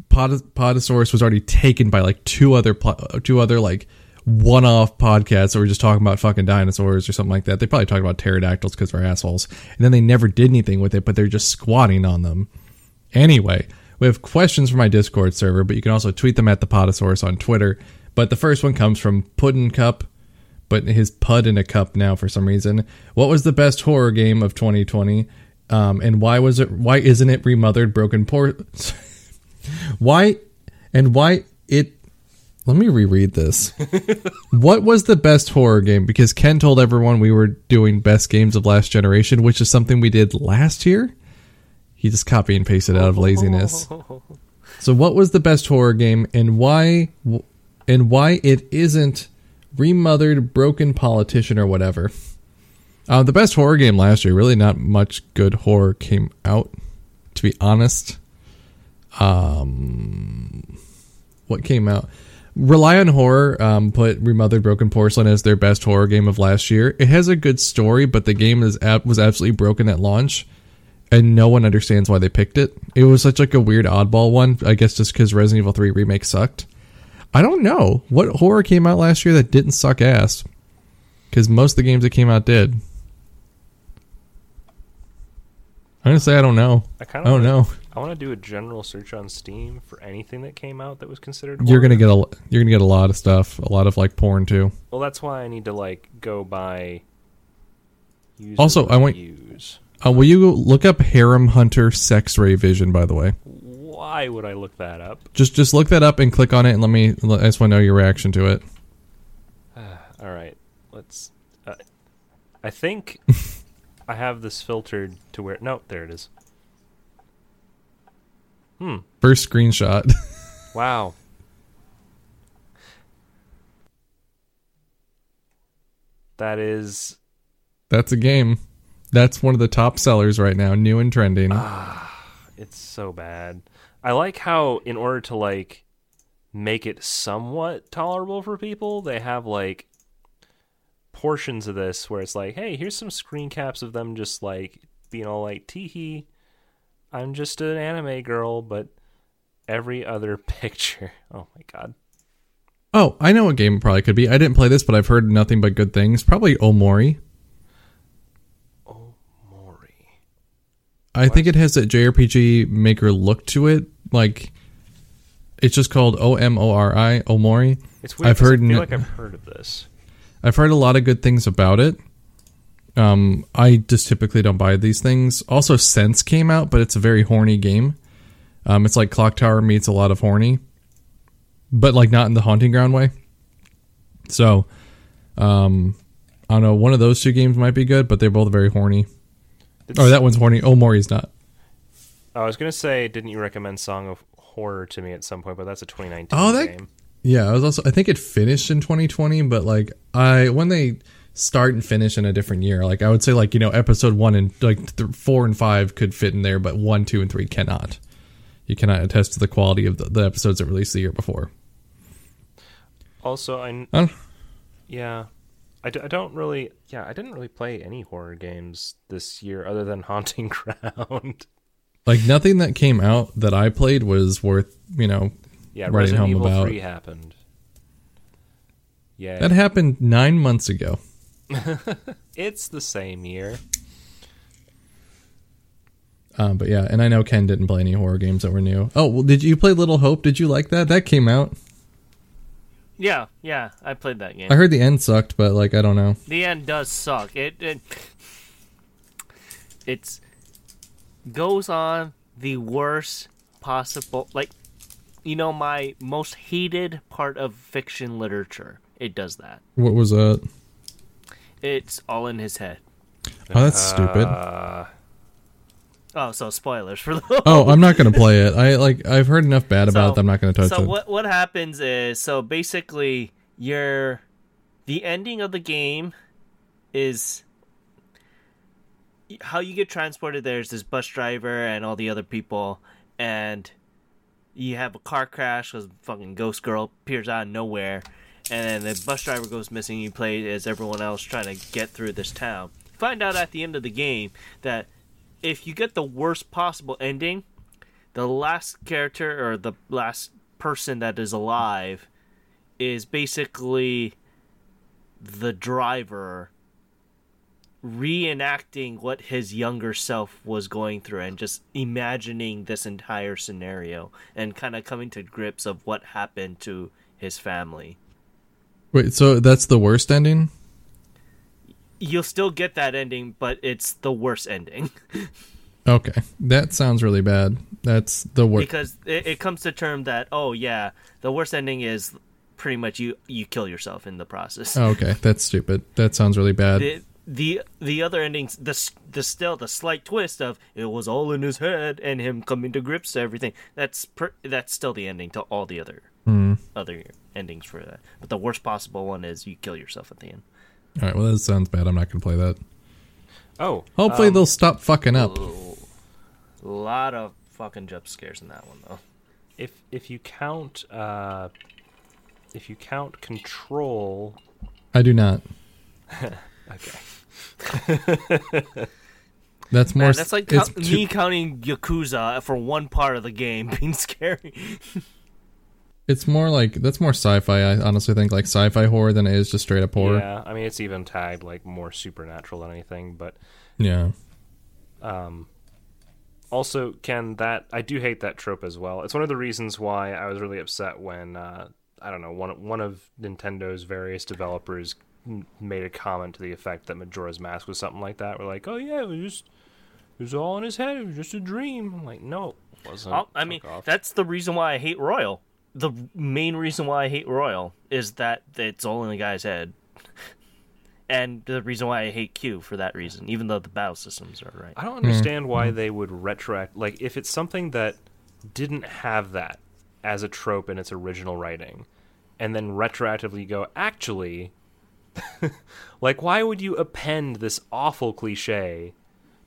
Pod, Podosaurus was already taken by like two other pl- two other like one-off podcasts that were just talking about fucking dinosaurs or something like that. They probably talked about pterodactyls because they're assholes, and then they never did anything with it. But they're just squatting on them. Anyway, we have questions from my Discord server, but you can also tweet them at the Podosaurus on Twitter. but the first one comes from Puddin Cup, but his pud in a cup now for some reason. What was the best horror game of 2020? Um, and why was it? Why isn't it remothered broken por? why and why it? Let me reread this. what was the best horror game? Because Ken told everyone we were doing best games of last generation, which is something we did last year. He just copy and pasted out of laziness. So, what was the best horror game, and why? And why it isn't remothered, broken politician or whatever? Uh, the best horror game last year. Really, not much good horror came out. To be honest, um, what came out? Rely on Horror um, put Remothered Broken Porcelain as their best horror game of last year. It has a good story, but the game is was absolutely broken at launch and no one understands why they picked it. It was such like a weird oddball one. I guess just because Resident Evil Three remake sucked. I don't know what horror came out last year that didn't suck ass. Because most of the games that came out did. I'm gonna say I don't know. I I kind of don't know. I want to do a general search on Steam for anything that came out that was considered. You're gonna get a you're gonna get a lot of stuff, a lot of like porn too. Well, that's why I need to like go by. Also, I want- use. Uh, will you look up Harem Hunter Sex Ray Vision? By the way, Why would I look that up? just just look that up and click on it, and let me. I just want to know your reaction to it. All right, let's. Uh, I think I have this filtered to where. No, there it is. Hmm. First screenshot. Wow. That is That's a game. That's one of the top sellers right now, new and trending. it's so bad. I like how in order to like make it somewhat tolerable for people, they have like portions of this where it's like, hey, here's some screen caps of them just like being all like, teehee, I'm just an anime girl, but every other picture. Oh my god. Oh, I know what game it probably could be. I didn't play this, but I've heard nothing but good things. Probably Omori. Mori. I think it has that JRPG maker look to it. Like, it's just called O M O R I, Omori. It's weird. I've heard I feel like I've heard of this. I've heard a lot of good things about it. Um, I just typically don't buy these things. Also, Sense came out, but it's a very horny game. Um, it's like Clock Tower meets a lot of horny, but like not in the haunting ground way. So, um, I don't know. One of those two games might be good, but they're both very horny. It's- Oh, that one's horny. Oh, Mori's not. I was gonna say, didn't you recommend Song of Horror to me at some point? But that's a 2019 Oh, that- game. Yeah, I was also. I think it finished in 2020, but like I when they start and finish in a different year, like I would say, like you know, episode one and like th- four and five could fit in there, but one, two, and three cannot. You cannot attest to the quality of the, the episodes that released the year before. Also, I Huh? yeah, I, d- I don't really yeah I didn't really play any horror games this year other than Haunting Ground. Like nothing that came out that I played was worth you know. yeah, Writing Resident home Evil about- 3 happened. Yeah, That happened nine months ago. it's the same year. Um, but yeah, and I know Ken didn't play any horror games that were new. Oh, well, did you play Little Hope? Did you like that? That came out. Yeah, yeah, I played that game. I heard the end sucked, but like I don't know. The end does suck. It it it's goes on the worst possible like you know my most hated part of fiction literature. It does that. What was that? It's all in his head. Oh, that's stupid. Uh, Oh, so spoilers for the Oh, I'm not gonna play it. I like I've heard enough bad about So- it. I'm not gonna touch so it. what what happens is so basically your the ending of the game is how you get transported there's this bus driver and all the other people and you have a car crash because fucking ghost girl appears out of nowhere and then the bus driver goes missing. You play as everyone else trying to get through this town. Find out at the end of the game that if you get the worst possible ending the last character or the last person that is alive is basically the driver reenacting what his younger self was going through and just imagining this entire scenario and kind of coming to grips of what happened to his family Wait, so that's the worst ending? You'll still get that ending, but it's the worst ending Okay, that sounds really bad. That's the worst. because it, it comes to term that oh yeah, the worst ending is pretty much you you kill yourself in the process. Oh, okay, that's stupid. That sounds really bad. the the the other endings the the still the slight twist of it was all in his head and him coming to grips to everything that's per, that's still the ending to all the other Hmm. other endings for that but the worst possible one is you kill yourself at the end All right, well that sounds bad. I'm not gonna play that. Oh, Hopefully um, they'll stop fucking up. a lot of fucking jump scares in that one though if if you count uh, if you count control, I do not. okay. That's more. Man, that's like it's cou- too- me counting yakuza for one part of the game being scary It's more like that's more sci-fi. I honestly think like sci-fi horror than it is just straight up horror. Yeah, I mean it's even tagged like more supernatural than anything, but Yeah. um, also Ken, that I do hate that trope as well. It's one of the reasons why I was really upset when uh, I don't know one one of Nintendo's various developers made a comment to the effect that Majora's Mask was something like that. We're like, oh yeah, it was just it was all in his head. It was just a dream. I'm like, no, it wasn't. Oh, I mean, off. that's the reason why I hate Royal. The main reason why I hate Royal is that it's all in the guy's head. And the reason why I hate Q for that reason, even though the battle systems are right. I don't understand why they would retroact like if it's something that didn't have that as a trope in its original writing and then retroactively go actually like why would you append this awful cliche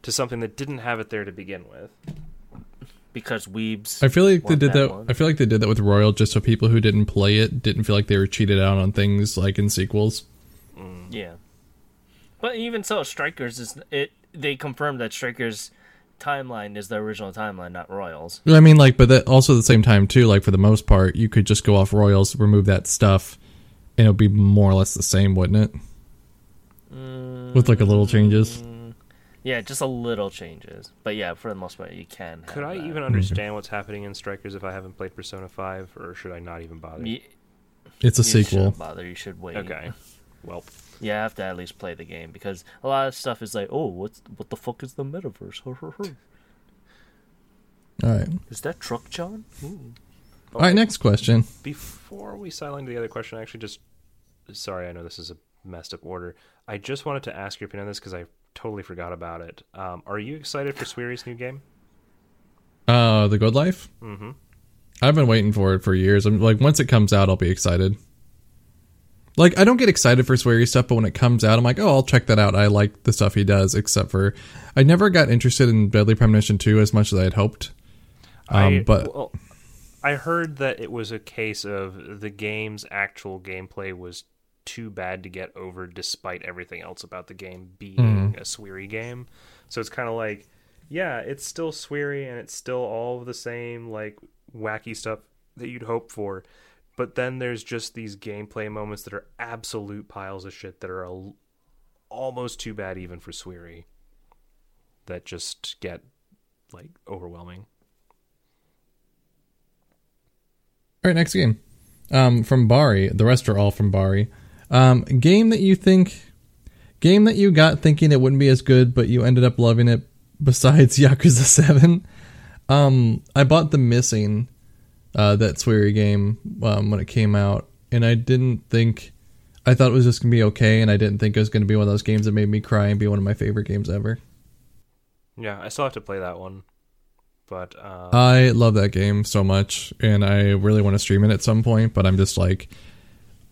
to something that didn't have it there to begin with? Because weebs. I feel like they did that. I feel like they did that with Royal just so people who didn't play it didn't feel like they were cheated out on things like in sequels. Mm, yeah. But even so, Strikers is it. They confirmed that Strikers timeline is the original timeline, not Royals. I mean, like, but that also at the same time too. Like for the most part, you could just go off Royals, remove that stuff, and it'll be more or less the same, wouldn't it? Mm. With like a little changes. Yeah, just a little changes. But yeah, for the most part, you can. Could have I that. even mhm. understand what's happening in Strikers if I haven't played Persona 5 or should I not even bother? You, It's a you sequel. shouldn't bother. You should wait. Okay. Well, You have to at least play the game because a lot of stuff is like, oh, what's what the fuck is the metaverse? All right. is that Truck John? Ooh. All right. Next question. Before we sidle into the other question, I actually just sorry, I know this is a messed up order. I just wanted to ask your opinion on this because I totally forgot about it. Um, are you excited for Swery's new game? Uh, the Good Life. Mm-hmm. I've been waiting for it for years. I'm like, once it comes out, I'll be excited. Like, I don't get excited for Sweary stuff, but when it comes out, I'm like, oh, I'll check that out. I like the stuff he does, except for I never got interested in Deadly Premonition 2 as much as I had hoped. Um, I, but well, I heard that it was a case of the game's actual gameplay was too bad to get over, despite everything else about the game being a Swery game. So it's kind of like, yeah, it's still Swery and it's still all of the same like wacky stuff that you'd hope for. But then there's just these gameplay moments that are absolute piles of shit that are a, almost too bad even for Swery. That just get like overwhelming. All right, next game. Um, from Bari. The rest are all from Bari. Um, game that you think, game that you got thinking it wouldn't be as good, but you ended up loving it. Besides Yakuza Seven, um, I bought the Missing, uh, that Swery game um, when it came out, and I didn't think. I thought it was just gonna be okay, and I didn't think it was gonna be one of those games that made me cry and be one of my favorite games ever. Yeah, I still have to play that one. But uh, I love that game so much, and I really want to stream it at some point. But I'm just like,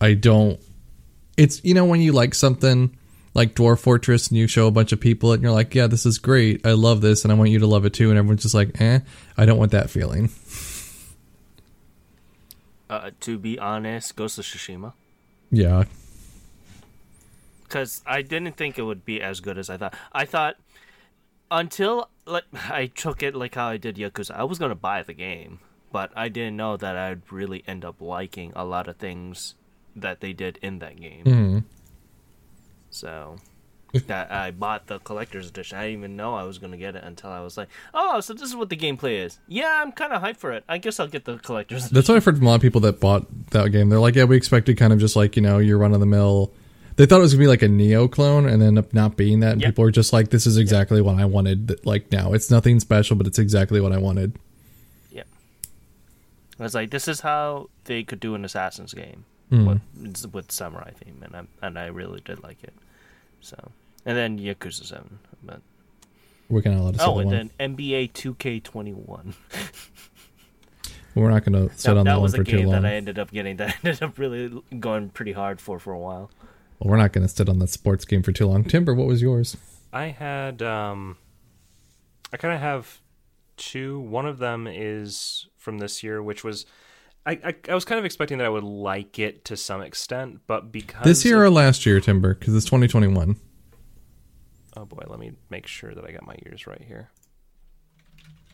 I don't. It's you know when you like something like Dwarf Fortress, and you show a bunch of people, it, and you're like, yeah, this is great. I love this, and I want you to love it too. And everyone's just like, eh, I don't want that feeling. Uh, to be honest, Ghost of Tsushima. Yeah, because I didn't think it would be as good as I thought. I thought until like I took it like how I did Yakuza, I was gonna buy the game, but I didn't know that I'd really end up liking a lot of things that they did in that game. Mhm. So that I bought the collector's edition. I didn't even know I was gonna get it until I was like, "Oh, so this is what the gameplay is." Yeah, I'm kind of hyped for it. I guess I'll get the collector's edition. That's what I've heard from a lot of people that bought that game. They're like, yeah, we expected kind of just like you know your run of the mill. They thought it was gonna be like a Nioh clone, and ended up not being that. And Yep. people are just like, "This is exactly what I wanted." Like now, it's nothing special, but it's exactly what I wanted. Yeah, I was like, "This is how they could do an Assassin's game Mm. with, with samurai theme," and I and I really did like it. So, and then Yakuza Seven, but We're gonna let us. oh, and then NBA 2K21. we're not gonna sit That, on that, that one was a for too game long. that I ended up getting that I ended up really going pretty hard for for a while. Well, we're not gonna sit on that sports game for too long. Timber, what was yours? I had um I kind of have two. One of them is from this year, which was I, I I was kind of expecting that I would like it to some extent, but because This year or last year, Timber? Because it's 2021. oh boy, let me make sure that I got my years right here.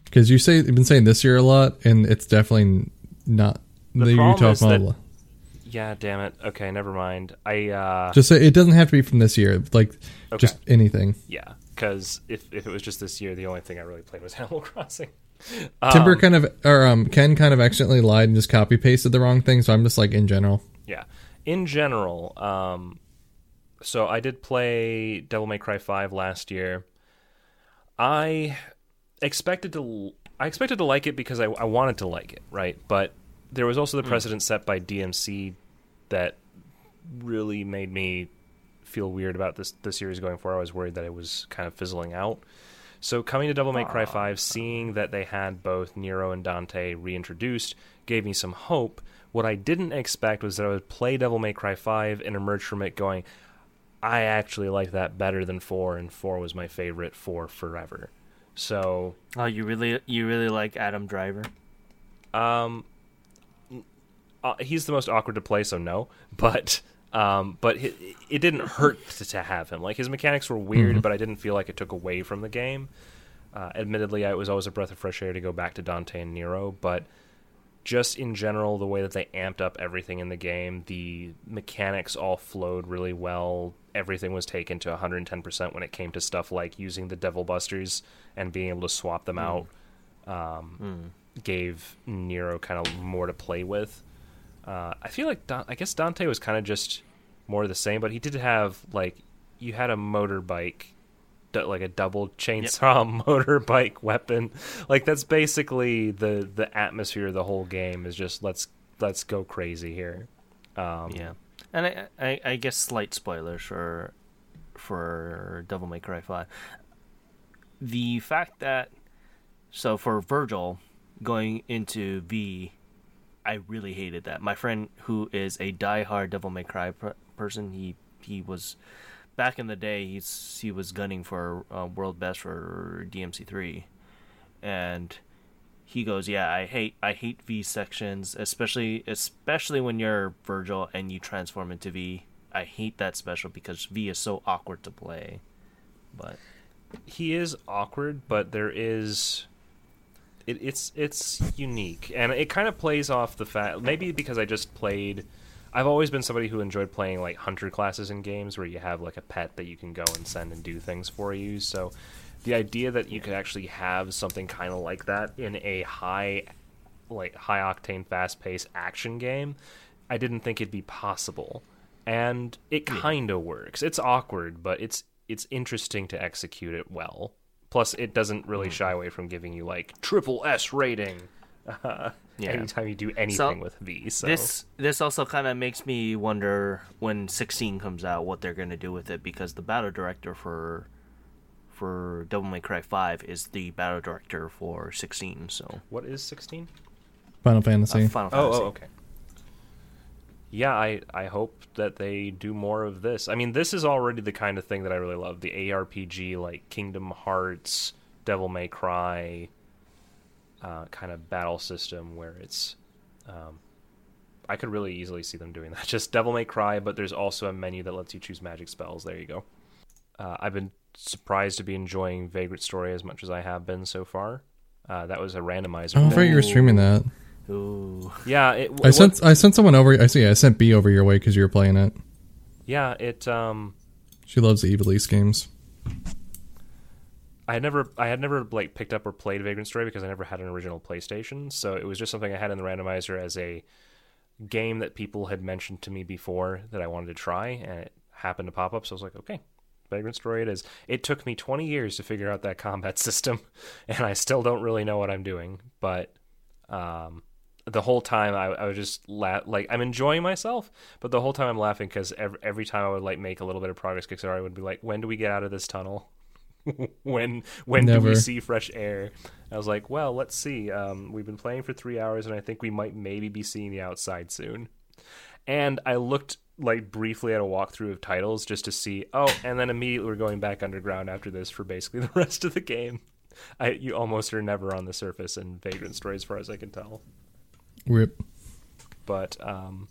Because you say you've been saying this year a lot, and it's definitely not The the, year you're problem talking is about. Yeah, damn it. Okay, never mind. I uh Just say it doesn't have to be from this year. Like okay. just anything. yeah, because if if it was just this year, the only thing I really played was Animal Crossing. Timber Um, kind of or um Ken kind of accidentally lied and just copy pasted the wrong thing. So I'm just like in general. yeah. In general um so i did play devil may cry 5 last year. I expected to i expected to like it because i, I wanted to like it right? But there was also the precedent set by dmc that really made me feel weird about this the series going forward. I was worried that it was kind of fizzling out so coming to Devil May Cry 5, seeing that they had both Nero and Dante reintroduced gave me some hope. What I didn't expect was that I would play Devil May Cry 5 and emerge from it going, I actually like that better than 4 and 4 was my favorite for forever. So, Oh, you really you really like Adam Driver? um uh, he's the most awkward to play, so no. But um, but it, it didn't hurt to, to have him. Like his mechanics were weird, but I didn't feel like it took away from the game. Uh, admittedly, it was always a breath of fresh air to go back to Dante and Nero, but just in general, the way that they amped up everything in the game, the mechanics all flowed really well. Everything was taken to 110% when it came to stuff like using the Devil Busters and being able to swap them out. Um, Gave Nero kind of more to play with. Uh, I feel like Don- I guess Dante was kind of just more of the same, but he did have like you had a motorbike, du- like a double chainsaw motorbike weapon. Like that's basically the the atmosphere of the whole game is just let's let's go crazy here. Um, Yeah, and I, I I guess slight spoilers for for Devil May Cry Five. The fact that so for Virgil going into V, I really hated that. My friend who is a diehard Devil May Cry per- person, he he was back in the day. He's he was gunning for uh, world best for DMC three, and he goes, "Yeah, I hate I hate V sections, especially especially when you're Virgil and you transform into V. I hate that special because V is so awkward to play." But he is awkward, but there is it, it's it's unique, and it kind of plays off the fact maybe because I just played. I've always been somebody who enjoyed playing like hunter classes in games where you have like a pet that you can go and send and do things for you. So the idea that you could actually have something kind of like that in a high like high octane fast paced action game, I didn't think it'd be possible. And it hmm. kind of works. It's awkward, but it's it's interesting to execute it well. Plus, it doesn't really shy away from giving you like triple S rating uh, Yeah. anytime you do anything with V. So this this also kind of makes me wonder when 16 comes out what they're going to do with it because the battle director for for Devil May Cry 5 is the battle director for 16. So what is sixteen? Final uh, Fantasy. Final Oh, Fantasy. oh, okay. Yeah, I I hope that they do more of this. I mean, this is already the kind of thing that I really love. The ARPG like Kingdom Hearts, Devil May Cry uh, kind of battle system where it's um, I could really easily see them doing that. Just Devil May Cry, but there's also a menu that lets you choose magic spells. There you go. Uh, I've been surprised to be enjoying Vagrant Story as much as I have been so far. Uh, that was a randomizer. I thing. thought you were streaming that. Ooh. Yeah, it, I it sent I sent someone over. I see. I sent B over your way because you were playing it. Yeah, it um She loves the Ivalice games. I had never I had never like picked up or played Vagrant Story because I never had an original PlayStation, so it was just something I had in the randomizer as a game that people had mentioned to me before that I wanted to try, and it happened to pop up. So I was like, okay, Vagrant Story it is. It took me 20 years to figure out that combat system, and I still don't really know what I'm doing. But um, the whole time I, I was just la- like I'm enjoying myself, but the whole time I'm laughing because every, every time I would like make a little bit of progress, Kickstarter I would be like, when do we get out of this tunnel? when when do we see fresh air? I was like, well, let's see. Um, we've been playing for three hours, and I think we might maybe be seeing the outside soon. And I looked like briefly at a walkthrough of titles just to see. Oh, and then immediately we're going back underground after this for basically the rest of the game. I you almost are never on the surface in Vagrant Story, as far as I can tell. Rip. But um,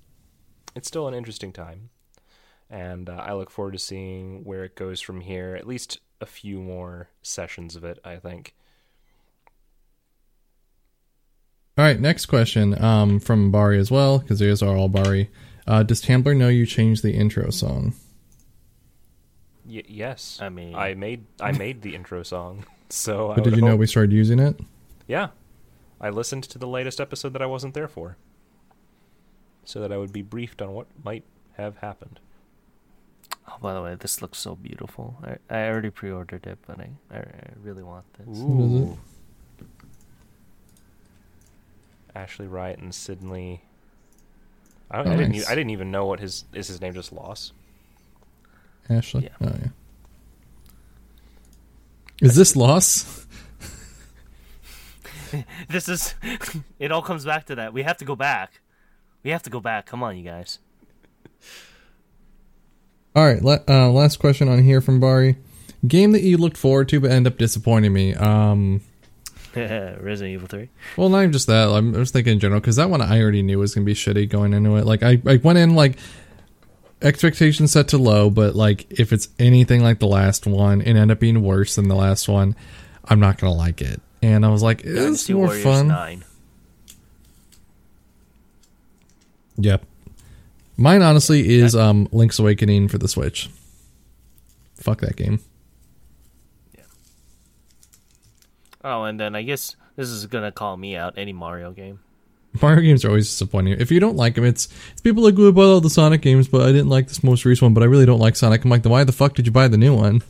it's still an interesting time, and uh, I look forward to seeing where it goes from here. At least a few more sessions of it, I think. All right, next question um, from Bari as well, because these are all Bari. Uh, does Tambler know you changed the intro song? Y- yes, I mean- I made I made the intro song, so. I But did would you know we started using it? Yeah, I listened to the latest episode that I wasn't there for, so that I would be briefed on what might have happened. Oh, by the way, this looks so beautiful. I, I already pre-ordered it, but I, I, I really want this. What is it? Ashley Riot and Sydney. I, don't, Oh, I didn't. nice. e- I didn't even know what his is. His name just Loss. Ashley? Yeah. Oh, yeah. Is this loss? This is. it all comes back to that. We have to go back. We have to go back. Come on, you guys. All right, uh, last question on here from Bari. Game that you looked forward to but end up disappointing me. Um, Resident Evil Three. well, not even just that. I'm, I was thinking in general because that one I already knew was gonna be shitty going into it. Like I, I went in like expectations set to low, but like if it's anything like the last one and end up being worse than the last one, I'm not gonna like it. And I was like, it's Dynasty more Warriors fun. Nine. Yep. Mine honestly is um Link's Awakening for the Switch. Fuck that game. Yeah. Oh, and then I guess this is gonna call me out. Any Mario game. Mario games are always disappointing. If you don't like them, it's it's people like, "Oh, I bought all the Sonic games, but I didn't like this most recent one. But I really don't like Sonic." I'm like, then why the fuck did you buy the new one?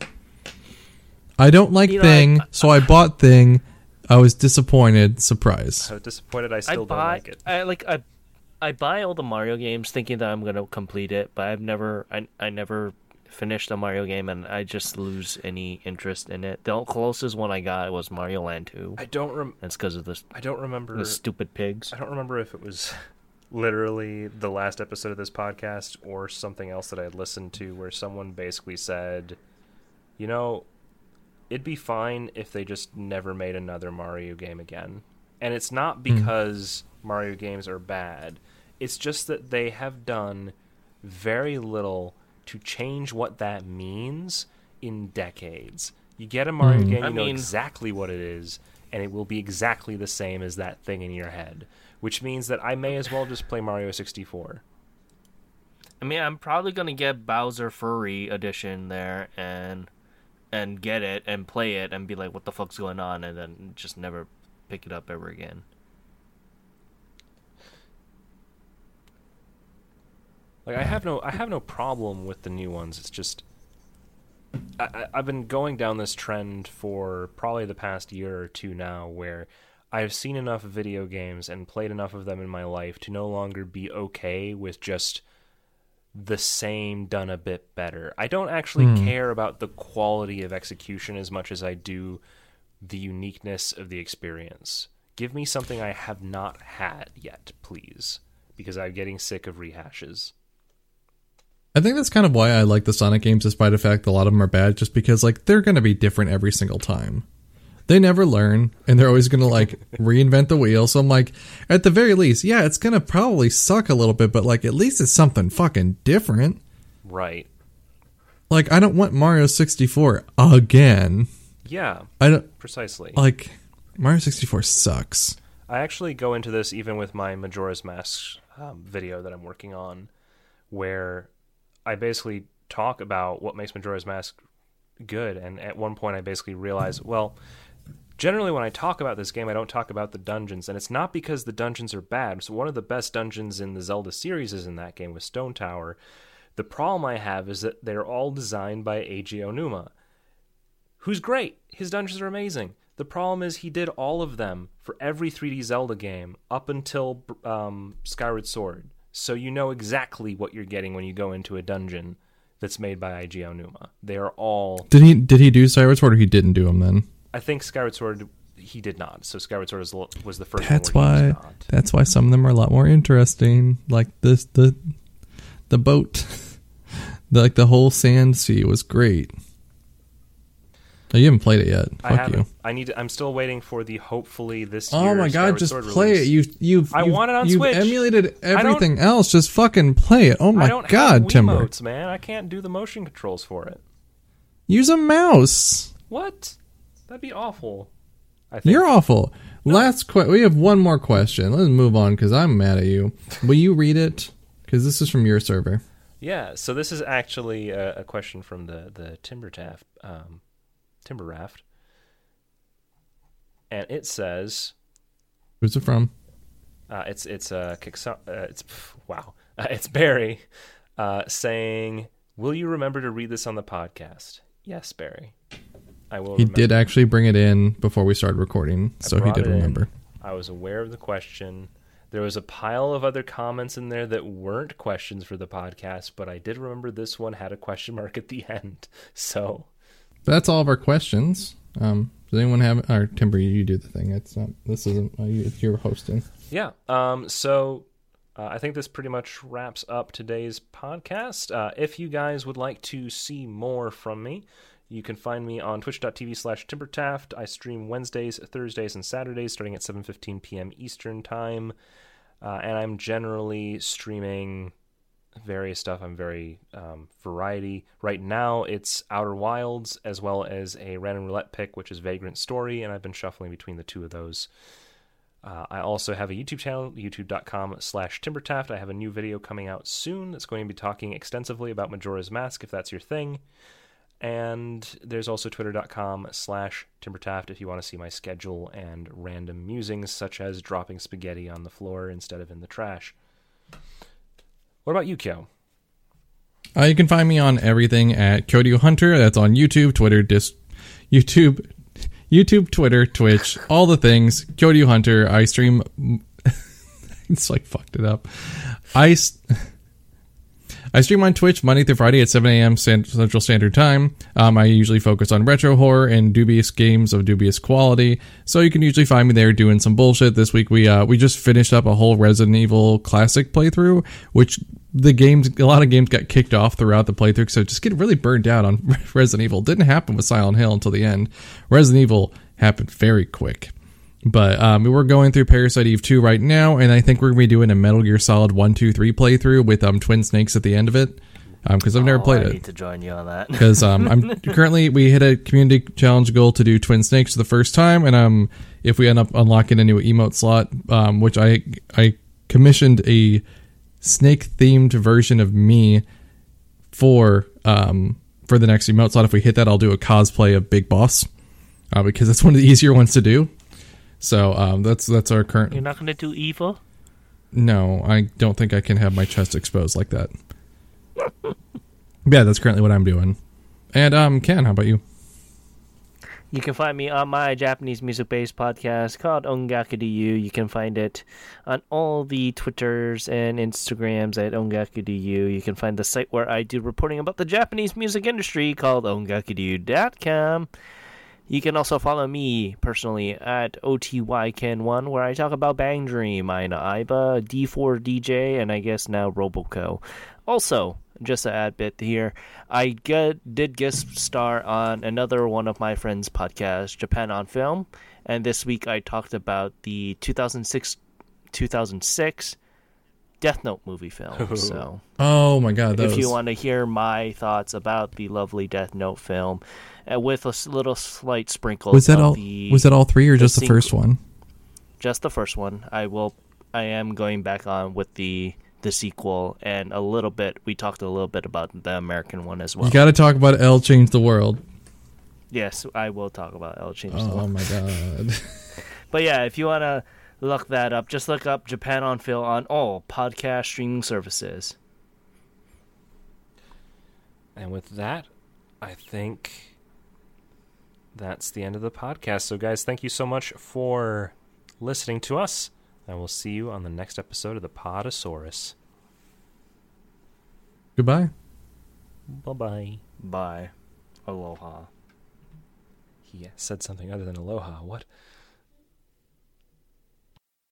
I don't like You know, Thing, I- so I bought Thing. I was disappointed. Surprise. I was disappointed. I still I don't buy. like it. I like. I. I buy all the Mario games thinking that I'm gonna complete it, but I've never. I. I never finished a Mario game, and I just lose any interest in it. The closest one I got was Mario Land Two. I don't. remember. That's because of the, I don't remember. the stupid pigs. I don't remember if it was literally the last episode of this podcast or something else that I had listened to where someone basically said, you know, it'd be fine if they just never made another Mario game again. And it's not because Mario games are bad, it's just that they have done very little to change what that means in decades. You get a Mario Hmm. game, you I know mean- exactly what it is, and it will be exactly the same as that thing in your head. Which means that I may as well just play Mario 64. I mean, I'm probably gonna get Bowser Fury edition there and and get it and play it and be like, "What the fuck's going on?" and then just never pick it up ever again. Like I have no, I have no problem with the new ones. It's just I, I've been going down this trend for probably the past year or two now, where I've seen enough video games and played enough of them in my life to no longer be okay with just the same done a bit better. I don't actually Hmm. care about the quality of execution as much as I do the uniqueness of the experience. Give me something I have not had yet, please, because I'm getting sick of rehashes. I think that's kind of why I like the Sonic games, despite the fact that a lot of them are bad, just because like they're going to be different every single time. They never learn, and they're always going to like reinvent the wheel. So I'm like, at the very least, yeah, it's going to probably suck a little bit, but like at least it's something fucking different. Right. Like I don't want Mario 64 again. Yeah, I don't precisely. like Mario 64 sucks. I actually go into this even with my Majora's Mask um, video that I'm working on, where I basically talk about what makes Majora's Mask good, and at one point I basically realized, well, generally when I talk about this game, I don't talk about the dungeons, and it's not because the dungeons are bad. So one of the best dungeons in the Zelda series is in that game with Stone Tower. The problem I have is that they're all designed by Eiji Aonuma, who's great. His dungeons are amazing. The problem is he did all of them for every 3D Zelda game up until um, Skyward Sword. So you know exactly what you're getting when you go into a dungeon that's made by Eiji Aonuma. They are all. Did he did he do Skyward Sword or he didn't do them then? I think Skyward Sword he did not. So Skyward Sword was, was the first. That's why. not. That's why some of them are a lot more interesting. Like this the the boat, the, like the whole sand sea was great. Oh, you haven't played it yet. I Fuck haven't. you. I need. To, I'm still waiting for the hopefully this year. Oh my god, Skyward just Sword play release. it. You you've I you've, want it on you've Switch. emulated everything else. Just fucking play it. Oh I my don't god, have Timber. Wiimotes, man. I can't do the motion controls for it. Use a mouse. What? That'd be awful. I think. You're awful. Last question. we have one more question. Let's move on because I'm mad at you. Will you read it? Because this is from your server. Yeah, so this is actually a, a question from the the Timber Taft, um, Timber Raft, and it says Who's it from? uh, it's it's uh, Kiksa- uh it's pff, wow uh, it's Barry uh, saying, "Will you remember to read this on the podcast?" Yes, Barry, I will. He remember. did actually bring it in before we started recording, I so he did remember. I was aware of the question. There was a pile of other comments in there that weren't questions for the podcast, but I did remember this one had a question mark at the end. So that's all of our questions. Um, does anyone have? Or Timber, you do the thing. It's not. This isn't. Uh, you, you're hosting. Yeah. Um, so uh, I think this pretty much wraps up today's podcast. Uh, if you guys would like to see more from me, you can find me on twitch.tv slash timbertaft. I stream Wednesdays, Thursdays, and Saturdays starting at 7.15 p.m. Eastern Time. Uh, and I'm generally streaming various stuff. I'm very um, variety. Right now, it's Outer Wilds as well as a random roulette pick, which is Vagrant Story, and I've been shuffling between the two of those. Uh, I also have a YouTube channel, youtube.com slash timbertaft. I have a new video coming out soon that's going to be talking extensively about Majora's Mask, if that's your thing. And there's also twitter.com slash timbertaft if you want to see my schedule and random musings, such as dropping spaghetti on the floor instead of in the trash. What about you, Kyo? Uh, you can find me on everything at Cody Hunter. That's on YouTube, Twitter, dis, YouTube, YouTube, Twitter, Twitch, all the things. Cody Hunter. I stream. it's like fucked it up. I. s- I stream on Twitch Monday through Friday at 7 a.m. Central Standard Time. Um, I usually focus on retro horror and dubious games of dubious quality, so you can usually find me there doing some bullshit. This week we uh, we just finished up a whole Resident Evil classic playthrough, which the games a lot of games got kicked off throughout the playthrough, so just get really burned out on Resident Evil. Didn't happen with Silent Hill until the end. Resident Evil happened very quick. But um, we're going through Parasite Eve 2 right now, and I think we're going to be doing a Metal Gear Solid 1, 2, 3 playthrough with um, Twin Snakes at the end of it. Because I've never Oh, played I it. need to join you on that. Because um, I'm currently, we hit a community challenge goal to do Twin Snakes for the first time, and um, if we end up unlocking a new emote slot, um, which I I commissioned a snake themed version of me for um for the next emote slot. If we hit that, I'll do a cosplay of Big Boss, uh, because that's one of the easier ones to do. So um, that's that's our current. You're not going to do evil? No, I don't think I can have my chest exposed like that. yeah, that's currently what I'm doing. And um, Ken, how about you? You can find me on my Japanese music based podcast called Ongaku DU. You can find it on all the Twitters and Instagrams at Ongaku DU. You can find the site where I do reporting about the Japanese music industry called ongakudu.com. You can also follow me personally at OTYKen1, where I talk about Bang Dream, Ina Iba, D4DJ, and I guess now Roboco. Also, just to add bit here, I get, did guest star on another one of my friends' podcasts, Japan on Film, and this week I talked about the 2006 2006 Death Note movie film. so Oh my god, those. if you want to hear my thoughts about the lovely Death Note film, uh, with a little slight sprinkle was that of all? the Was that all three or the just the single- first one? just the first one. I will. I am going back on with the the sequel, and a little bit. We talked a little bit about the American one as well. You got to talk about L change the world. yes, I will talk about L Change the World. Oh my god. But yeah, if you want to look that up, just look up Japan on Film on all podcast streaming services. And with that, I think that's the end of the podcast. So, guys, thank you so much for listening to us. And we'll see you on the next episode of the Podosaurus. Goodbye. Bye bye. Bye. Aloha. He said something other than aloha. What?